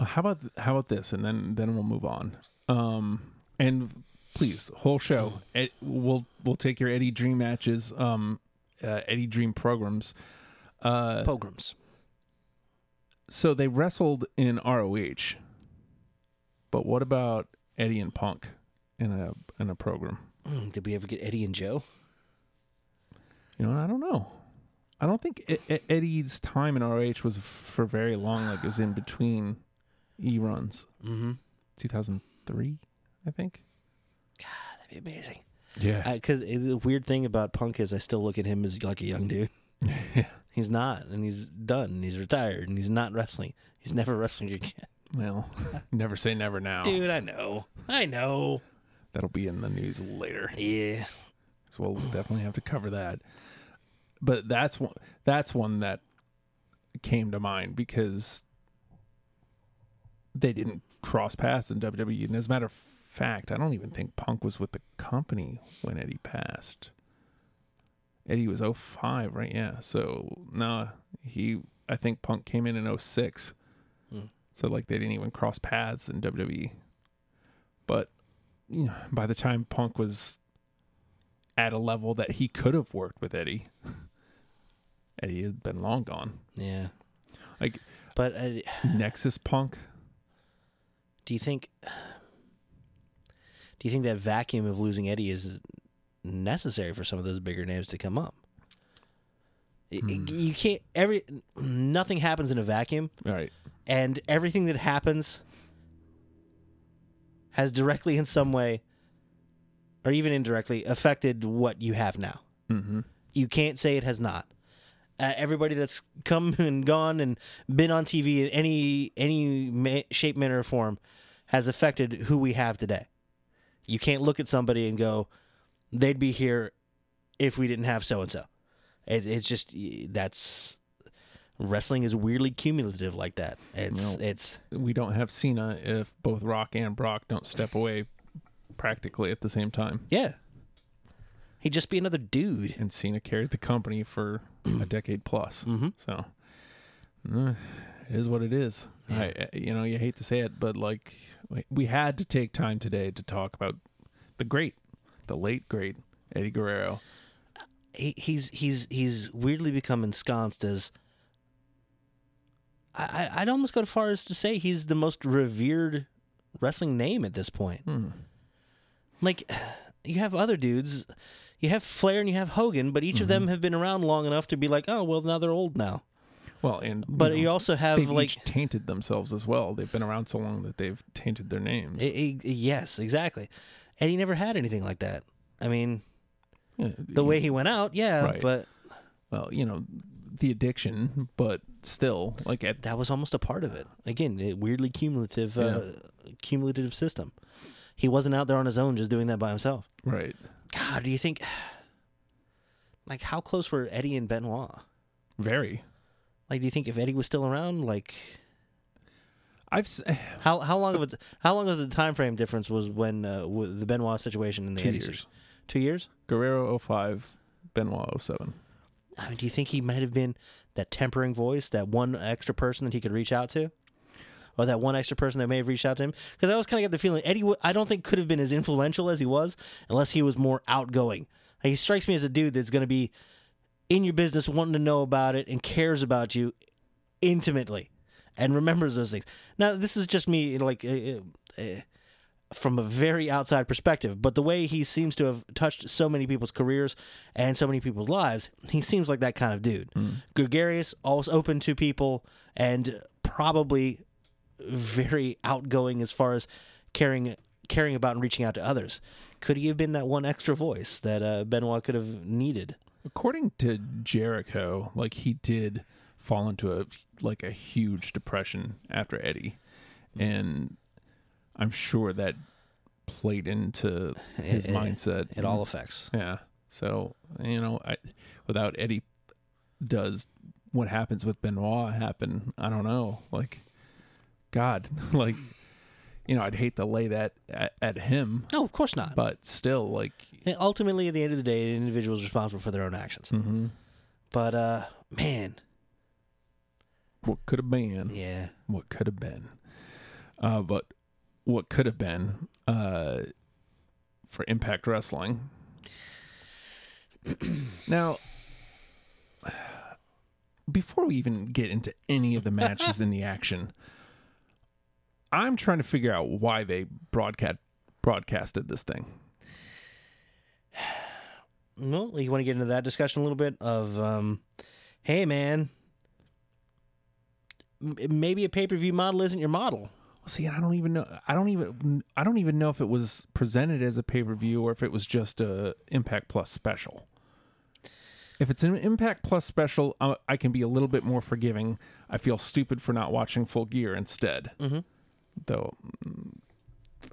How about how about this, and then then we'll move on. Um, and please, whole show, Ed, we'll we'll take your Eddie Dream matches, um, uh, Eddie Dream programs. Uh, Pogroms. so they wrestled in ROH, but what about Eddie and Punk in a in a program? Mm, Did we ever get Eddie and Joe? You know, I don't know. I don't think E- E- Eddie's time in ROH was for very long. Like it was in between E runs, Mm-hmm. 2003, I think. God, that'd be amazing. Yeah, Because the weird thing about Punk is I still look at him as like a young dude. yeah. He's not, and he's done, and he's retired, and he's not wrestling. He's never wrestling again. Well, never say never now. Dude, I know. I know. That'll be in the news later. Yeah. So we'll definitely have to cover that. But that's one that's one that came to mind because they didn't cross paths in WWE. And as a matter of fact, I don't even think Punk was with the company when Eddie passed. Eddie was 05, right? Yeah. So no, he I think Punk came in in 06. Hmm. So like they didn't even cross paths in WWE. But you know, by the time Punk was at a level that he could have worked with Eddie, Eddie had been long gone. Yeah. Like But Nexus Punk, do you think? Do you think that vacuum of losing Eddie is necessary for some of those bigger names to come up? Hmm. You can't. Every nothing happens in a vacuum. Right. and everything that happens has directly in some way or even indirectly affected what you have now Mm-hmm. you can't say it has not uh, everybody that's come and gone and been on tv in any any ma- shape manner or form has affected who we have today you can't look at somebody and go they'd be here if we didn't have so and so it's just that's wrestling is weirdly cumulative like that it's No. it's We don't have Cena if both Rock and Brock don't step away practically at the same time. Yeah. He'd just be another dude. And Cena carried the company for a decade plus. Mm-hmm. So uh, it is what it is. I, you know, you hate to say it, but like we- had to take time today to talk about the great, the late great Eddie Guerrero. he, he's he's he's weirdly become ensconced as I, I- I'd almost go as far as to say he's the most revered wrestling name at this point. Like you have other dudes, you have Flair and you have Hogan, but each of them have been around long enough to be like, oh well, now they're old now. Well, and But know, you also have they've like each tainted themselves as well. They've been around so long that they've tainted their names. I- I- yes, exactly. And he never had anything like that. I mean, Yeah, the way he went out, yeah, Right. but well, you know, the addiction, but still, like at that was almost a part of it. Again, a weirdly cumulative, uh, cumulative system. He wasn't out there on his own, just doing that by himself. right, God, do you think? Like, how close were Eddie and Benoit? very. Like, do you think if Eddie was still around, like, I've s- how how long of a how long was the time frame difference was when uh, the Benoit situation and the two Eddie years. situation? Two years. Guerrero 05, Benoit 07. I mean, do you think he might have been that tempering voice, that one extra person that he could reach out to? Or that one extra person that may have reached out to him? Because I always kind of get the feeling Eddie, I don't think could have been as influential as he was unless he was more outgoing. Like, he strikes me as a dude that's going to be in your business, wanting to know about it, and cares about you intimately and remembers those things. Now, this is just me, like, uh, uh, from a very outside perspective, but the way he seems to have touched so many people's careers and so many people's lives, he seems like that kind of dude. Gregarious, always open to people, and probably very outgoing as far as caring caring about and reaching out to others. Could he have been that one extra voice that uh, Benoit could have needed? According to Jericho, like he did fall into a like a huge depression after Eddie, and I'm sure that played into his It- it- mindset. It all affects. Yeah. So you know, I, without Eddie, does what happens with Benoit happen? I don't know. Like, God, like, you know, I'd hate to lay that at, at him, No, of course not. but still, like, And ultimately, at the end of the day, the individual is responsible for their own actions. hmm But uh, man, what could have been? yeah, What could have been? Uh, but what could have been uh, for Impact Wrestling? now, before we even get into any of the matches in the action, I'm trying to figure out why they broadcast broadcasted this thing. well, you want to get into that discussion a little bit of, um, hey man, m- maybe a pay per view model isn't your model. See, I don't even know. I don't even. I don't even know if it was presented as a pay per view or if it was just a Impact Plus special. If it's an Impact Plus special, uh, I can be a little bit more forgiving. I feel stupid for not watching Full Gear instead, Mhm. Though. mm,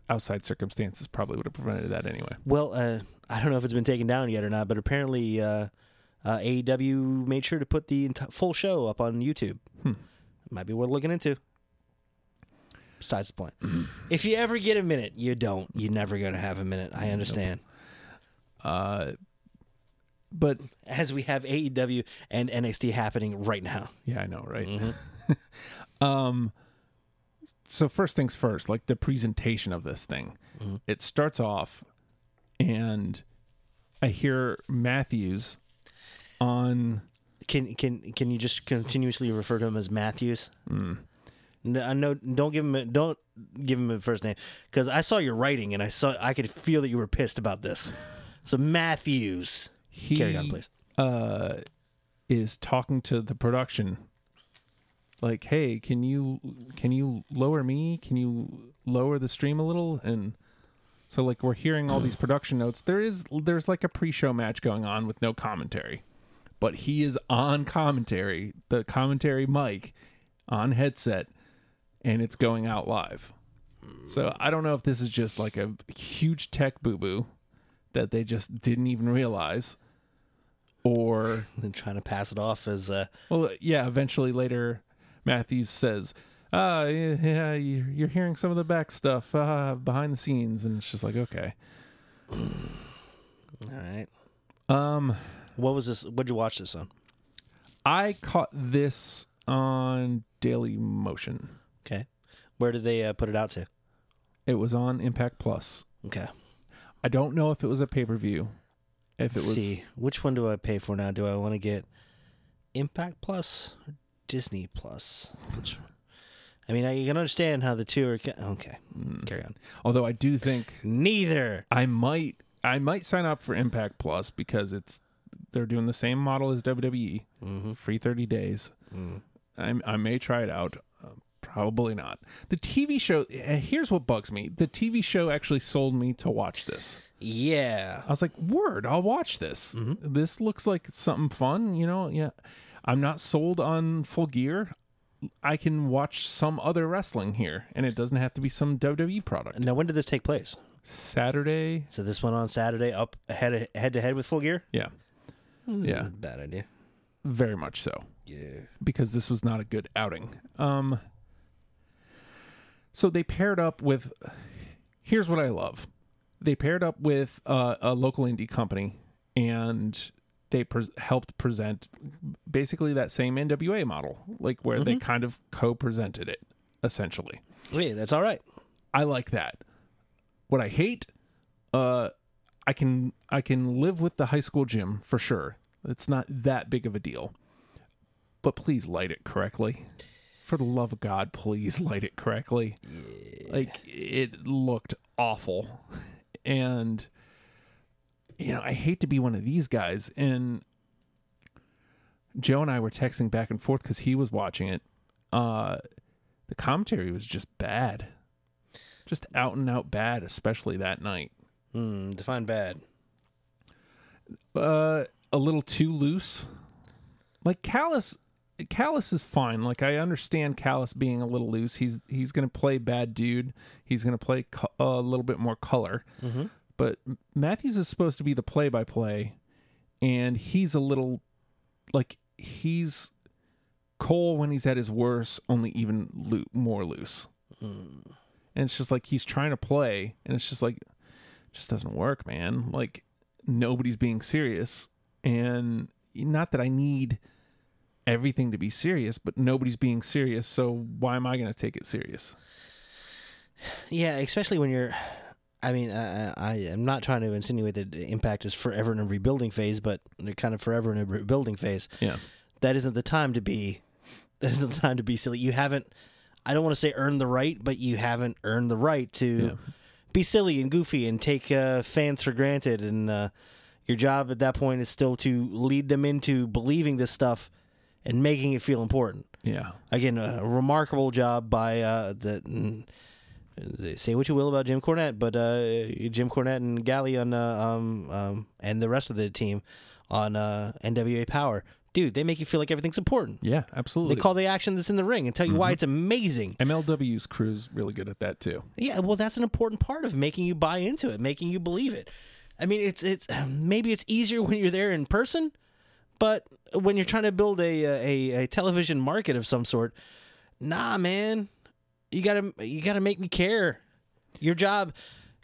Outside circumstances probably would have prevented that anyway. Well, uh, I don't know if it's been taken down yet or not, but apparently uh, uh, AEW made sure to put the enti- full show up on YouTube. Hmm. Might be worth looking into. Besides the point, if you ever get a minute, you don't. You're never gonna have a minute. I understand. Uh, but As we have AEW and NXT happening right now. yeah, I know, right? Mhm. Um, so first things first, like the presentation of this thing, Mhm. it starts off, and I hear Matthews on. Can can can you just continuously refer to him as Matthews? Mm, No, I know. Don't give him. A, don't give him a first name because I saw your writing and I saw. I could feel that you were pissed about this. So Matthews, he carry on, please. uh, is talking to the production, like, "Hey, can you can you lower me? Can you lower the stream a little?" And so, like, we're hearing all these production notes. There is there's like a pre-show match going on with no commentary, but he is on commentary, the commentary mic on headset, and it's going out live. So hmm. I don't know if this is just like a huge tech boo boo that they just didn't even realize, or And trying to pass it off as a well, yeah. Eventually, later, Matthews says, "Ah, yeah, you're hearing some of the back stuff uh, behind the scenes," and it's just like, okay. all right. Um, What was this? What'd you watch this on? I caught this on Daily Motion. Okay. Where did they uh, put it out to? It was on Impact Plus. Okay. I don't know if it was a pay per view. If it Let's was, see. Which one do I pay for now? Do I want to get Impact Plus or Disney Plus? Which? I mean, I, you can understand how the two are. ca- Okay. Mm. Carry on. although I do think Neither. I might, I might sign up for Impact Plus because it's they're doing the same model as WWE, Mm-hmm. free thirty days. Mm. I, I may try it out. Uh, probably not. The TV show. eh, Here's what bugs me: the TV show actually sold me to watch this. Yeah. I was like, "Word, I'll watch this. Mm-hmm. This looks like something fun." You know, yeah. I'm not sold on Full Gear. I can watch some other wrestling here, and it doesn't have to be some WWE product. Now, when did this take place? Saturday, So this one on Saturday, up head head to head with Full Gear. yeah, Yeah. Bad idea. very much so. Yeah. because this was not a good outing. Um, so they paired up with. Here's what I love: they paired up with uh, a local indie company, and they pre- helped present basically that same NWA model, like where they kind of co-presented it, essentially. Wait, that's all right. I like that. What I hate, uh, I can I can live with the high school gym for sure. It's not that big of a deal. But please light it correctly. For the love of God, please light it correctly. Like it looked awful. And you know, I hate to be one of these guys and Joe and I were texting back and forth cuz he was watching it. Uh the commentary was just bad. Just out and out bad, especially that night. Hmm. Define bad. Uh, a little too loose. Like Callis, Callis is fine. Like I understand Callis being a little loose. He's he's gonna play bad dude. He's gonna play co- a little bit more color. Mhm. But Matthews is supposed to be the play by play, and he's a little like he's Cole when he's at his worst, only even loo- more loose. Hmm. And it's just like he's trying to play, and it's just like, just doesn't work, man. Like nobody's being serious, and not that I need everything to be serious, but nobody's being serious. So why am I going to take it serious? Yeah, especially when you're. I mean, I, I am not trying to insinuate that Impact is forever in a rebuilding phase, but they're kind of forever in a rebuilding phase. Yeah, That isn't the time to be. That isn't the time to be silly. You haven't. I don't want to say earned the right, but you haven't earned the right to yeah, be silly and goofy and take uh, fans for granted. And uh, your job at that point is still to lead them into believing this stuff and making it feel important. yeah. Again, a remarkable job by uh, the. Say what you will about Jim Cornette, but uh, Jim Cornette and Galli on uh, um, um, and the rest of the team on uh, NWA Power, dude, they make you feel like everything's important. Yeah, absolutely. They call the action that's in the ring and tell you why it's amazing. MLW's crew's really good at that too. Yeah, well, that's an important part of making you buy into it, making you believe it. I mean, it's it's maybe it's easier when you're there in person, but when you're trying to build a a, a television market of some sort, nah, man, you gotta you gotta make me care. Your job,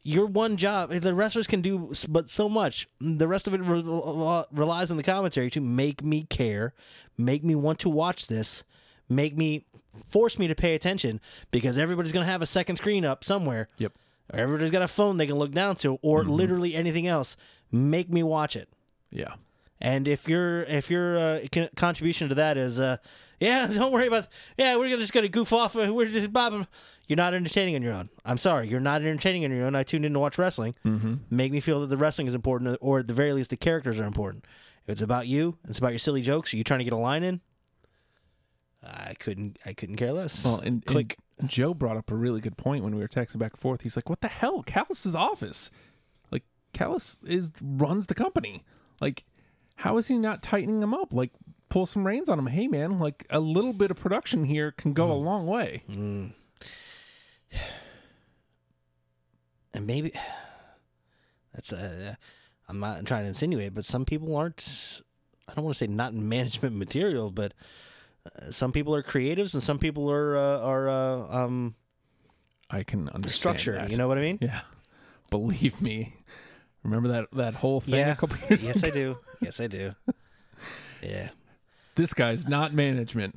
your one job. The wrestlers can do but so much. The rest of it re- re- relies on the commentary to make me care, make me want to watch this, make me force me to pay attention because everybody's gonna have a second screen up somewhere. Yep. Or everybody's got a phone they can look down to, or literally anything else. Make me watch it. Yeah. And if your if your uh, contribution to that is, uh, yeah, don't worry about, yeah, we're just gonna goof off. uh, We're just blah, blah, blah," You're not entertaining on your own. I'm sorry, you're not entertaining on your own. I tuned in to watch wrestling. Mm-hmm. Make me feel that the wrestling is important, or at the very least, the characters are important. If it's about you, it's about your silly jokes. Are you trying to get a line in? I couldn't. I couldn't care less. Well, and, click. and Joe brought up a really good point when we were texting back and forth. He's like, "What the hell? Callis's office, like Callis is runs the company. Like, how is he not tightening him up? Like, pull some reins on him. Hey, man, like a little bit of production here can go a long way. Mm. And maybe that's uh, I'm not trying to insinuate, but some people aren't. I don't want to say not in management material, but uh, some people are creatives and some people are uh, are uh, um, I can understand structure. that. You know what I mean? Yeah, believe me. Remember that that whole thing Yeah. a couple years yes, ago? I do. Yes, I do. Yeah. This guy's not management.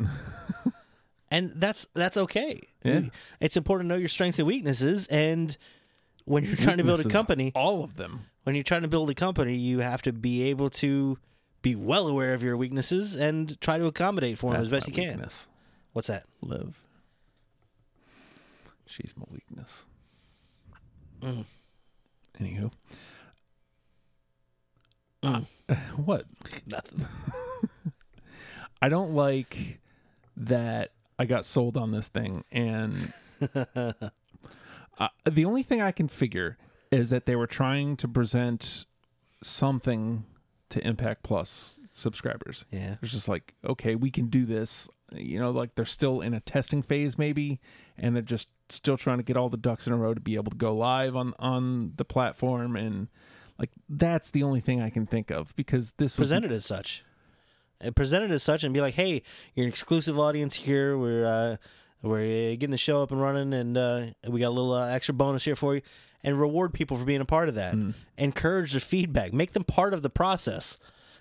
and that's that's okay. Yeah. It's important to know your strengths and weaknesses, and when you're trying to build a company, all of them. when you're trying to build a company, you have to be able to be well aware of your weaknesses and try to accommodate for them as best you can. weakness. What's that? Live. She's my weakness. Mm. Anywho, Mm. what? Nothing. I don't like that I got sold on this thing, and uh, the only thing I can figure is that they were trying to present something to Impact Plus subscribers. Yeah. It's just like, okay, we can do this. You know, like they're still in a testing phase, maybe, and they're just still trying to get all the ducks in a row to be able to go live on on the platform, and like that's the only thing I can think of because this was Presented as such. And it as such, and be like, "Hey, you're an exclusive audience here. We're uh, we're getting the show up and running, and uh, we got a little uh, extra bonus here for you." And reward people for being a part of that. Mm. Encourage the feedback. Make them part of the process.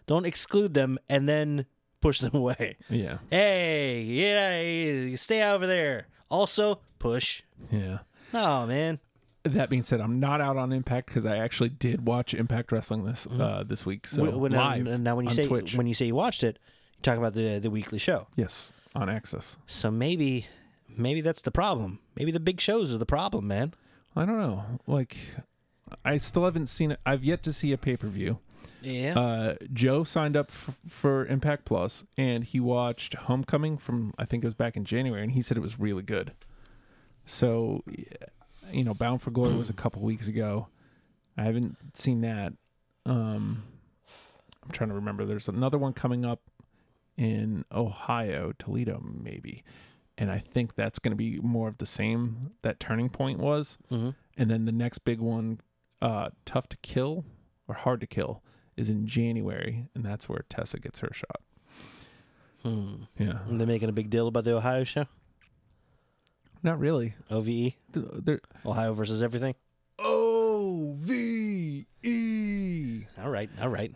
Don't exclude them and then push them away. yeah, Hey, yeah, stay over there. Also, push. yeah. No, man. That being said, I'm not out on Impact because I actually did watch Impact Wrestling this uh, this week. So When- when, uh, live now, when you say Twitch. when you say you watched it, you talk about the the weekly show. yes, on AXS. So maybe maybe that's the problem. Maybe the big shows are the problem, man. I don't know. Like, I still haven't seen it. I've yet to see a pay per view. Yeah. Uh, Joe signed up f- for Impact Plus, and he watched Homecoming from I think it was back in January, and he said it was really good. So, yeah, you know, Bound for Glory was a couple weeks ago. I haven't seen that. Um, I'm trying to remember. There's another one coming up in Ohio, Toledo, maybe, and I think that's going to be more of the same that Turning Point was. hmm And then the next big one, uh, Tough to Kill or Hard to Kill, is in January, and that's where Tessa gets her shot. Hmm. Yeah, They're making a big deal about the Ohio show. Not really. OVE, They're Ohio versus everything. O V E All right, all right.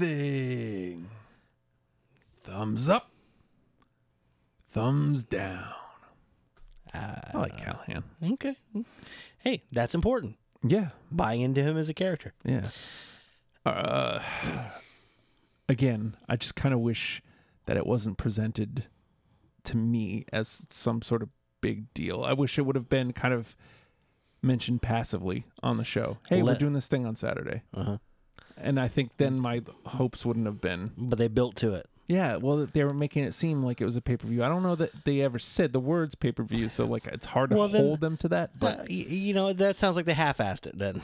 everything. Thumbs up, thumbs down. Uh, I like Callihan. okay. Hey, that's important. Yeah, Buy into him as a character. Yeah. Uh, again, I just kind of wish that it wasn't presented to me as some sort of big deal. I wish it would have been kind of mentioned passively on the show. Hey, we're doing this thing on Saturday. Uh-huh. And I think then my hopes wouldn't have been. But they built to it. Yeah, well, they were making it seem like it was a pay per view. I don't know that they ever said the words pay per view, so like it's hard to Well, then- hold them to that. But Uh, you know, that sounds like they half-assed it then.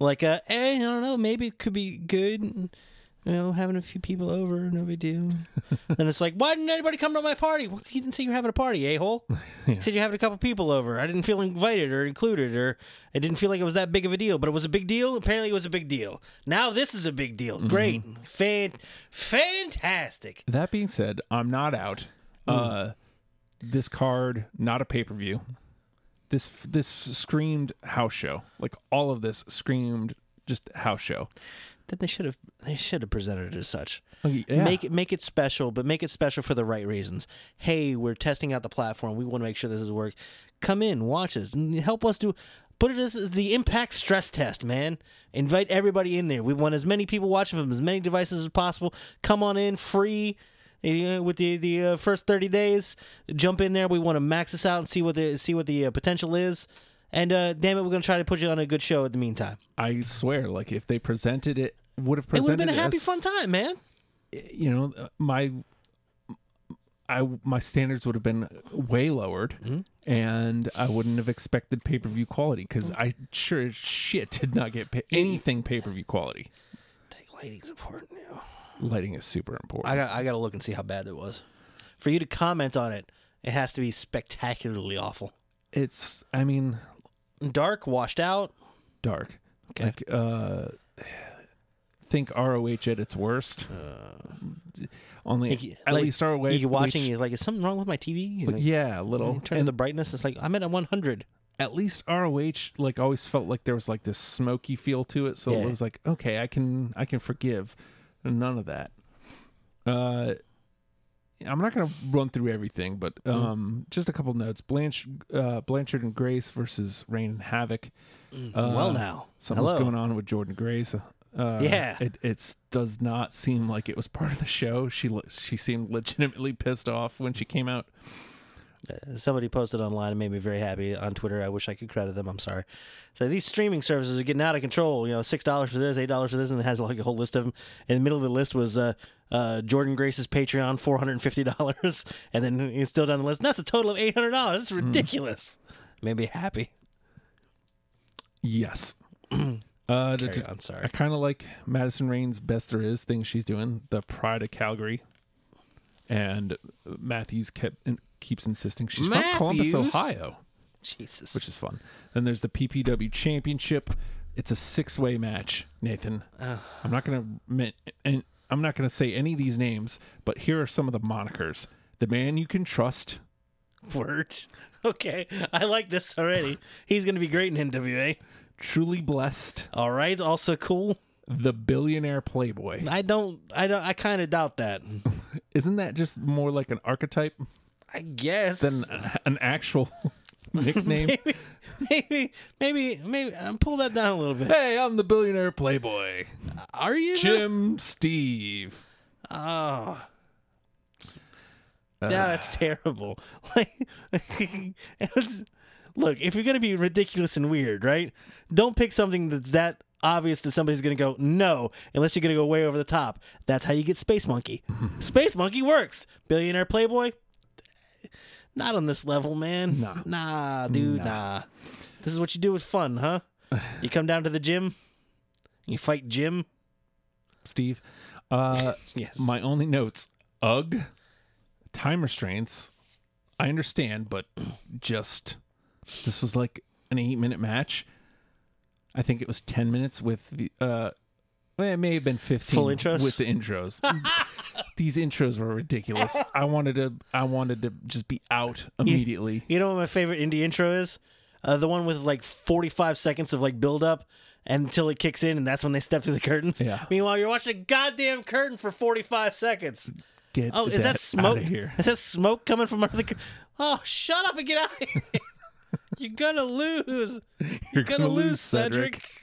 Like, uh, hey, I don't know, maybe it could be good. You know, having a few people over, no big deal. then it's like, why didn't anybody come to my party? Well, you didn't say you were having a party, a hole. Yeah. You said you're having a couple people over. I didn't feel invited or included, or I didn't feel like it was that big of a deal. But it was a big deal. Apparently, it was a big deal. Now this is a big deal. Great, fan, fantastic. That being said, I'm not out. Uh, this card, not a pay per view. This this screamed house show. Like all of this screamed just house show. Then they should have they should have presented it as such. Yeah. Make it make it special, but make it special for the right reasons. Hey, we're testing out the platform. We want to make sure this is work. Come in, watch us, help us do. Put it as the impact stress test, man. Invite everybody in there. We want as many people watching from as many devices as possible. Come on in, free. uh, With the the uh, first thirty days, jump in there. We want to max this out and see what the see what the uh, potential is. And uh, damn it, we're gonna try to put you on a good show. In the meantime, I swear, like if they presented it, would have presented. it would have been a happy, as- fun time, man. You know, uh, my I my standards would have been way lowered, Mm-hmm. and I wouldn't have expected pay per view quality because I sure as shit did not get pay- anything pay per view quality. Take lighting's important now. Lighting is super important. I got I got to look and see how bad it was. For you to comment on it, it has to be spectacularly awful. it's I mean Dark, washed out. dark. Okay. Like uh think ROH at its worst. Only Like, at like, least ROH. you watching, you're like, is something wrong with my TV? Like, yeah, a little. Turn And the brightness. It's like I'm at a 100. at least ROH like always felt like there was like this smoky feel to it, so Yeah. it was like okay, I can I can forgive. None of that. Uh, I'm not going to run through everything, but Mm-hmm. um, just a couple notes. Blanche, uh, Blanchard and Grace versus Rayne and Havok. Uh, well, now. something's Hello. going on with Jordynne Grace. Uh, Yeah. it it's does not seem like it was part of the show. She she seemed legitimately pissed off when she came out. Somebody posted online and made me very happy on Twitter. I wish I could credit them. I'm sorry. So these streaming services are getting out of control. You know, six dollars for this, eight dollars for this, and it has like a whole list of them. In the middle of the list was uh, uh, Jordynne Grace's Patreon, four hundred and fifty dollars, and then he's still down the list. And that's a total of eight hundred dollars. That's ridiculous. Made me happy. Yes. uh, Carry on. Sorry. I kind of like Madison Rayne's best there is thing she's doing, the Pride of Calgary, and Matthews kept keeps insisting she's from Columbus, Ohio, Jesus. which is fun. Then there's the PPW Championship. It's a six way match, Nathan. I'm not gonna and I'm not gonna say any of these names, but here are some of the monikers: the man you can trust, word. Okay, I like this already. He's gonna be great in NWA. Truly blessed, All right. Also cool. the billionaire playboy. I don't. I don't. I kind of doubt that. Isn't that just more like an archetype I guess. than an actual nickname? maybe, maybe, maybe. Um, pull that down a little bit. hey, I'm the billionaire playboy, Are you? Jim Steve. Oh. yeah, that's terrible. Like, it's, look, if you're gonna be ridiculous and weird, right? Don't pick something that's that obvious that somebody's gonna go no, unless you're gonna go way over the top. That's how you get Space Monkey. Space Monkey works. Billionaire Playboy. Not on this level, man. Nah. nah, dude, nah. This is what you do with fun, huh? You come down to the gym. You fight Jim. Steve. Uh, Yes. my only notes: Ugh, time restraints. I understand, but just this was like an eight-minute match. I think it was ten minutes with the. Uh, it may have been fifteen Full intros? with the intros. These intros were ridiculous. I wanted to. I wanted to just be out immediately. You know what my favorite indie intro is? Uh, the one with like 45 seconds of like build up until it kicks in, and that's when they step through the curtains. Yeah. Meanwhile, you're watching a goddamn curtain for 45 seconds. Get Oh, is that that smoke? here? Is that smoke coming from under the curtain? Oh, shut up and get out of here. You're gonna lose. You're Gonna, lose, Cedric.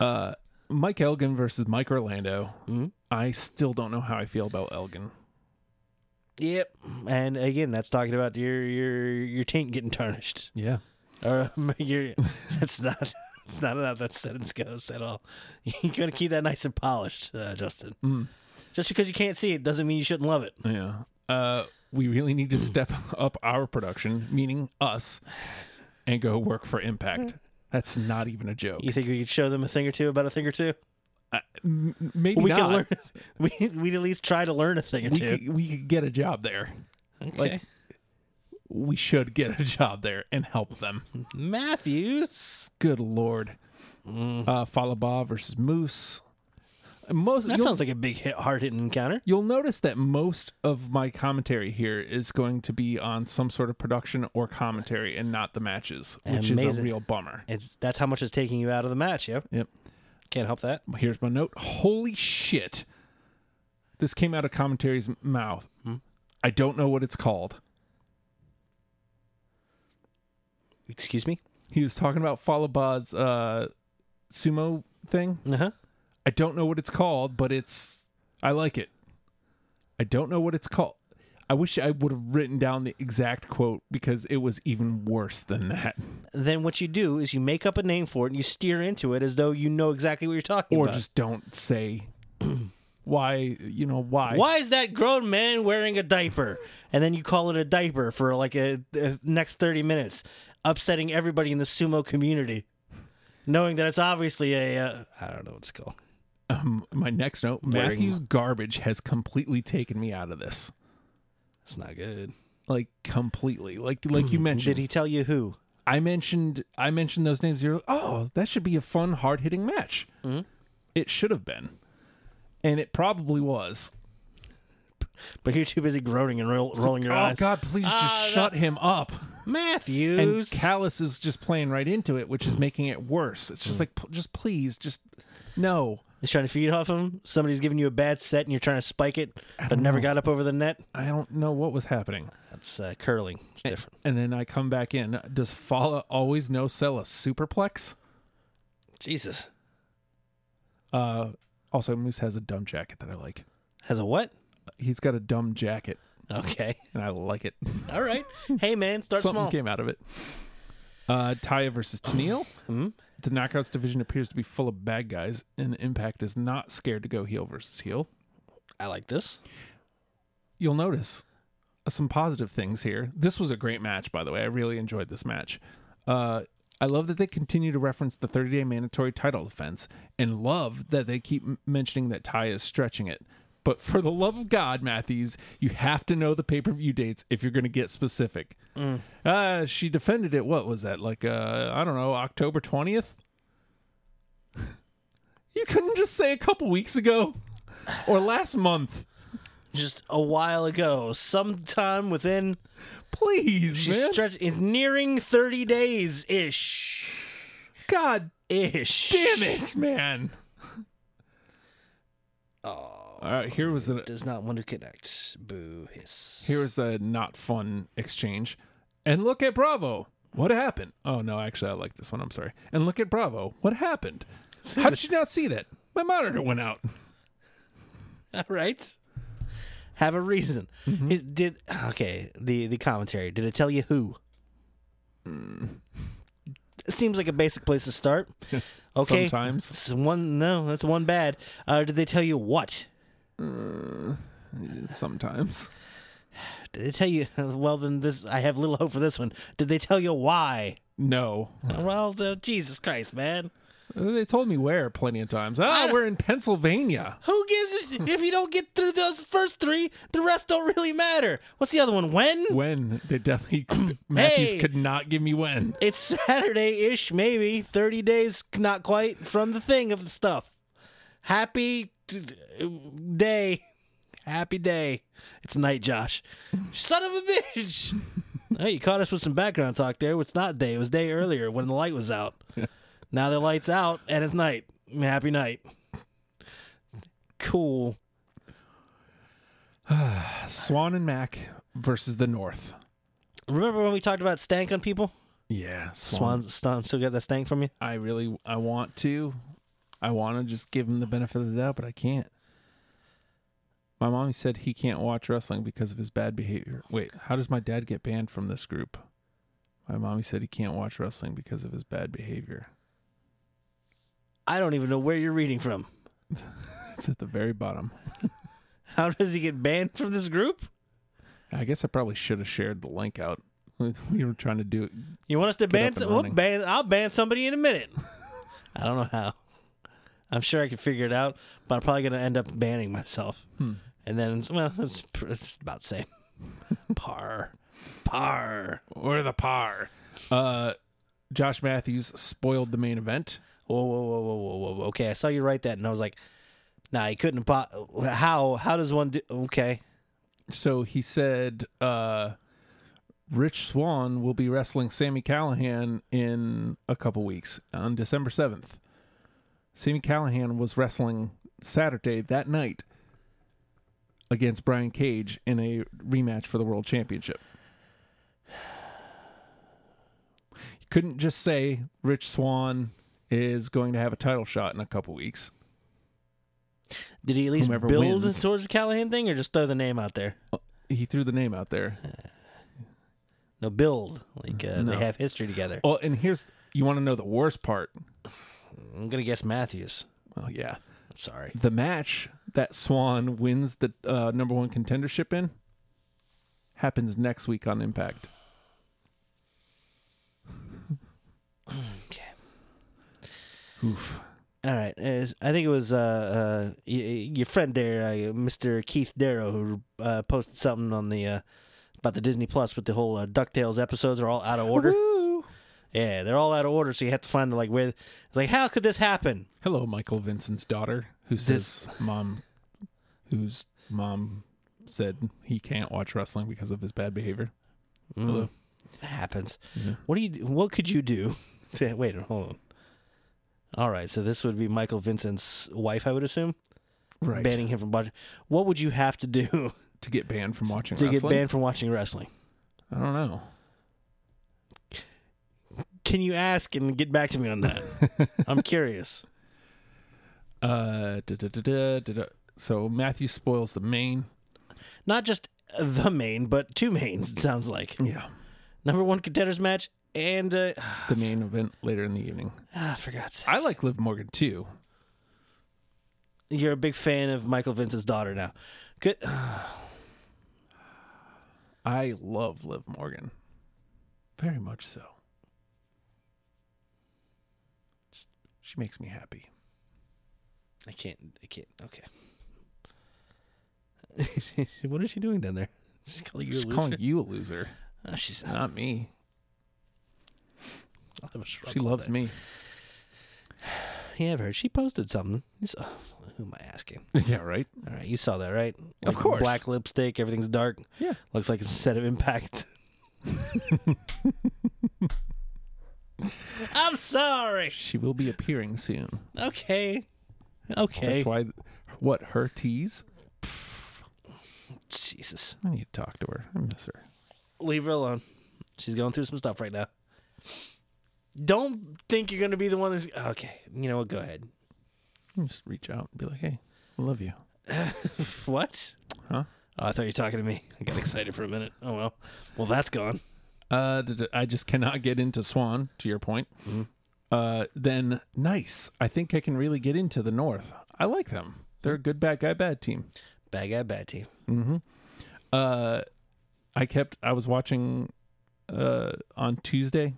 Uh, Mike Elgin versus Mike Orlando. Mm-hmm. I still don't know how I feel about Elgin. Yep. And again, that's talking about your your your taint getting tarnished. Yeah. Or um, you're, that's not it's not how that sentence goes at all. You gotta keep that nice and polished, uh, Justin. Mm. Just because you can't see it doesn't mean you shouldn't love it. Yeah. Uh, we really need to step up our production, meaning us, and go work for Impact. That's not even a joke. You think we could show them a thing or two about a thing or two? Uh, m- maybe we not. can learn. We we'd at least try to learn a thing or we, two. could, we could get a job there. okay. like- We should get a job there and help them. Matthews. Good lord. Uh, Fallah Bahh versus Moose. Most That sounds like a big hit, hard hitting encounter. you'll notice that most of my commentary here is going to be on some sort of production or commentary and not the matches, which is a real bummer. It's that's how much is taking you out of the match. Yep. Yep. Can't help that. Here's my note. Holy shit. This came out of commentary's mouth. I don't know what it's called. Excuse me. He was talking about Fallah Bahh's uh, sumo thing. Uh huh. I don't know what it's called, but it's I like it. I don't know what it's called. I wish I would have written down the exact quote because it was even worse than that. Then what you do is you make up a name for it and you steer into it as though you know exactly what you're talking Or about. Or just don't say why, you know, why. Why is that grown man wearing a diaper? And then you call it a diaper for like a, a next 30 minutes, upsetting everybody in the sumo community, knowing that it's obviously a uh, I don't know what it's called. Um, my next note, Wearing- Matthew's garbage has completely taken me out of this. It's not good. Like completely. Like like you mentioned. Did he tell you who? I mentioned I mentioned those names. You're like, oh, that should be a fun, hard hitting match. Mm-hmm. It should have been, and it probably was. But you're too busy groaning and roll, rolling your oh eyes. God, please just Ah, shut him up. Matthews. And Matthews. Callis is just playing right into it, which is Mm. making it worse. It's just like, p- just please, just no. He's trying to feed off him. Somebody's giving you a bad set and you're trying to spike it, but never know. got up over the net. I don't know what was happening. That's uh, curling. It's different. And then I come back in. Does Fallah always no sell a superplex? Jesus. Uh, also, Moose has a dumb jacket that I like. Has a what? He's got a dumb jacket, Okay. and I like it. All right. Hey, man, start Something small. came out of it. Uh, Taya versus Tenille. Hmm? The Knockouts division appears to be full of bad guys, and Impact is not scared to go heel versus heel. I like this. You'll notice some positive things here. This was a great match, by the way. I really enjoyed this match. Uh, I love that they continue to reference the 30 day mandatory title defense, and love that they keep mentioning that Ty is stretching it. But for the love of God, Matthews, you have to know the pay per view dates if you're going to get specific. Uh, she defended it. What was that? Like, uh, I don't know, October 20th? You couldn't just say a couple weeks ago or last month. Just a while ago, sometime within, Please, she's man. stretched, it's nearing 30 days ish. God Ish. damn it, man. Oh. All right, here was a Does not want to connect. Boo hiss. here was a not fun exchange. And look at Bravo. What happened? Oh no, actually I like this one. I'm sorry. And look at Bravo. What happened? How did you not see that? My monitor went out. All right. Have a reason. Mm-hmm. It did okay. The the commentary. Did it tell you who? Mm. It seems like a basic place to start. Okay. Sometimes. It's one no, that's one bad. Uh, did they tell you what? Sometimes. Did they tell you? Well, then this I have little hope for this one. Did they tell you why? No. well, uh, Jesus Christ, man. They told me where plenty of times. Ah, we're in Pennsylvania. Who gives a sh- if you don't get through those first three? The rest don't really matter. What's the other one? When? When they definitely Matthews Hey! could not give me when. It's Saturday ish, maybe. 30 days, not quite, from the thing of the stuff. Happy day. Happy day. It's night, Josh. Son of a bitch. hey, you caught us with some background talk there. It's not day. It was day earlier when the light was out. now the light's out and it's night. Happy night. Cool. Swann and Mack versus the North. Remember when we talked about stank on people? Yeah, Swann, Swann still got that stank from you? I really I want to. I want to just give him the benefit of the doubt, but I can't. My mommy said he can't watch wrestling because of his bad behavior. Wait, how does my dad get banned from this group? My mommy said he can't watch wrestling because of his bad behavior. I don't even know where you're reading from. It's at the very bottom. How does he get banned from this group? I guess I probably should have shared the link out. We were trying to do it. You want us to ban? Some, we'll ban? I'll ban somebody in a minute. I don't know how. I'm sure I can figure it out, but I'm probably gonna end up banning myself. Hmm. And then, it's- well, it's, it's about the same. Par, par. Or the par. Uh, Josh Matthews spoiled the main event. Whoa, whoa, whoa, whoa, whoa, whoa. whoa. Okay, I saw you write that, and I was like, Nah, he couldn't. Po- how? How does one do? Okay, So he said uh, Rich Swann will be wrestling Sami Callihan in a couple weeks on December 7th. Sami Callihan was wrestling Saturday that night against Brian Cage in a rematch for the World Championship. You couldn't just say Rich Swann is going to have a title shot in a couple weeks. did he at least Whomever build wins. towards the Callihan thing, or just throw the name out there? He threw the name out there. No, build. Like uh, No. they have history together. Oh, and here's you want to know the worst part. I'm gonna guess Matthews. Well, yeah. I'm sorry. the match that Swann wins the uh, number one contendership in happens next week on Impact. Okay. Oof. All right. As- I think it was uh, uh, your friend there, uh, Mr. Keith Darrow, who uh, posted something on the uh, about the Disney Plus with the whole uh, Ducktales episodes are all out of order. Woo! Yeah, they're all out of order, so you have to find the like where. It's like, how could this happen? Hello, Michael Vincent's daughter, who says mom, whose mom said he can't watch wrestling because of his bad behavior. Hello. Mm, That happens. What do you? What could you do? to- Wait, hold on. All right, so this would be Michael Vincent's wife, I would assume, Right. banning him from watching. What would you have to do to get banned from watching to wrestling. get banned from watching wrestling? I don't know. Can you ask and get back to me on that? I'm curious. Uh, da, da, da. So Matthew spoils the main. Not just the main, but two mains. It sounds like Yeah. number one contenders match and uh, The main event later in the evening. ah, for God's sake. I like Liv Morgan too. You're a big fan of Michael Vince's daughter now. Good. I love Liv Morgan. Very much so. She makes me happy. I can't. I can't. Okay. what is she doing down there? She's calling you She's a loser. calling you a loser, Ah, she's. not me. I'll have a shrug She loves me. Yeah, I've heard. She posted something. Saw, who am I asking? yeah, right? All right, you saw that, right? Of course. Black lipstick. Everything's dark. Yeah. Looks like it's a set of impact. I'm sorry. She will be appearing soon. Okay. Okay. That's why. What, her tease? Jesus. I need to talk to her. I miss her. Leave her alone. She's going through some stuff right now. Don't think you're going to be the one that's. Okay. You know what? Go ahead. Just reach out and be like, hey, I love you. What? Huh? Oh, I thought you were talking to me. I got excited for a minute. Oh, well. Well, that's gone. Uh, I just cannot get into Swann, to your point. Uh, then nice. I think I can really get into the North. I like them. They're a good bad guy bad team. Bad guy, bad team. Mm-hmm. Uh, I kept. I was watching uh on Tuesday,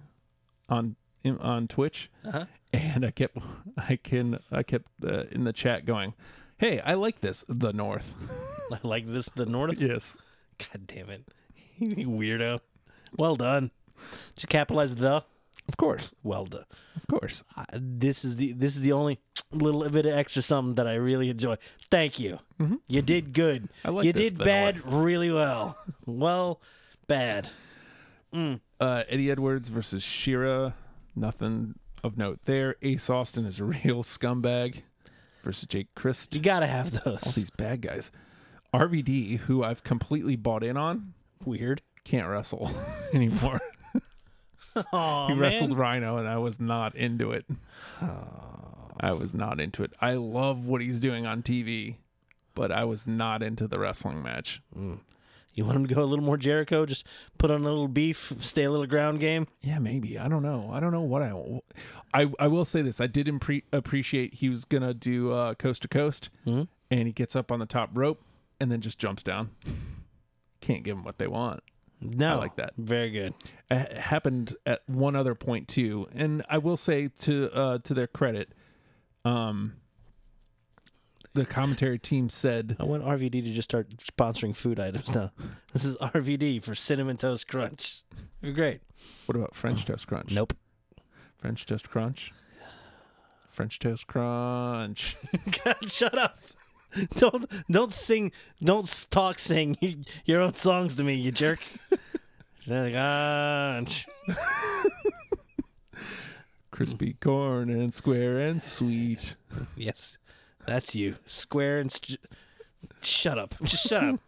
on in, on Twitch, Uh-huh. and I kept. I can. I kept uh, in the chat going, "Hey, I like this. The North." I like this, the North. yes. God damn it. you weirdo. Well done. Did you capitalize the? Of course. Well done. Of course. Uh, this is the this is the only little bit of extra something that I really enjoy. Thank you. You did good. Mm-hmm. I like you did the bad really well. well, bad. Uh, Eddie Edwards versus Shera. Nothing of note there. Ace Austin is a real scumbag versus Jake Crist. You gotta have those. All these bad guys. RVD, who I've completely bought in on, Weird. Can't wrestle anymore. Oh he man. wrestled Rhino, and I was not into it. I was not into it. I love what he's doing on TV, but I was not into the wrestling match. You want him to go a little more Jericho? Just put on a little beef, stay a little ground game. Yeah, maybe. I don't know. I don't know what I. I I will say this. I did impre- appreciate he was gonna do uh, coast to coast, Mhm. and he gets up on the top rope and then just jumps down. Can't give them what they want. No, I like that. Very good. It happened at one other point too, and I will say to uh, to their credit, um, the commentary team said I want RVD to just start sponsoring food items now. This is RVD for Cinnamon Toast Crunch. Great. What about French Toast Crunch? Nope. French Toast Crunch. French Toast Crunch. God, shut up. Don't don't sing. Don't talk. Sing your own songs to me, you jerk. Crunch. Crispy corn and square and sweet. Yes, that's you. Square and st- shut up. Just shut up.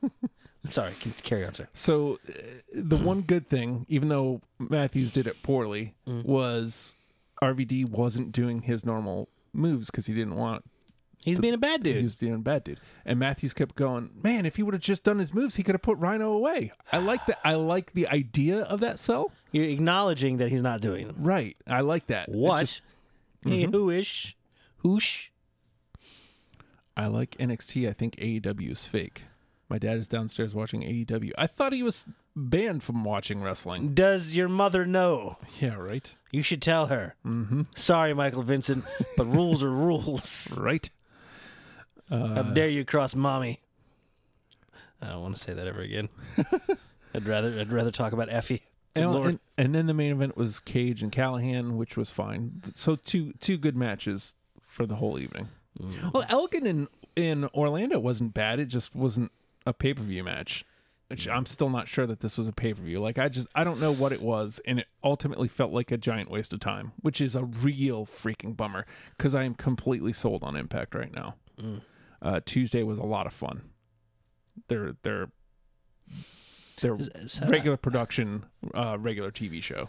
Sorry. Can carry on, sir. So, uh, the one good thing, even though Matthews did it poorly, was RVD wasn't doing his normal moves because he didn't want He's being a bad dude. he was being a bad dude. And Matthews kept going, man, if he would have just done his moves, he could have put Rhino away. I like that. I like the idea of that cell. You're acknowledging that he's not doing them. Right. I like that. What? just- Hey, who-ish? Whoosh. I like NXT. I think AEW is fake. My dad is downstairs watching AEW. I thought he was banned from watching wrestling. Does your mother know? Yeah, right. You should tell her. Mm-hmm. Sorry, Michael Vincent, but rules are rules. Right. How dare you cross mommy? I don't want to say that ever again. I'd rather I'd rather talk about Effie. And, and, and then the main event was Cage and Callihan, which was fine. So two two good matches for the whole evening. Mm. Well, Elgin in in Orlando wasn't bad. It just wasn't a pay per view match. which I'm still not sure that this was a pay per view. Like I just I don't know what it was, and it ultimately felt like a giant waste of time, which is a real freaking bummer because I am completely sold on Impact right now. Uh, Tuesday was a lot of fun. They're they're they're so- regular production, uh, regular TV show.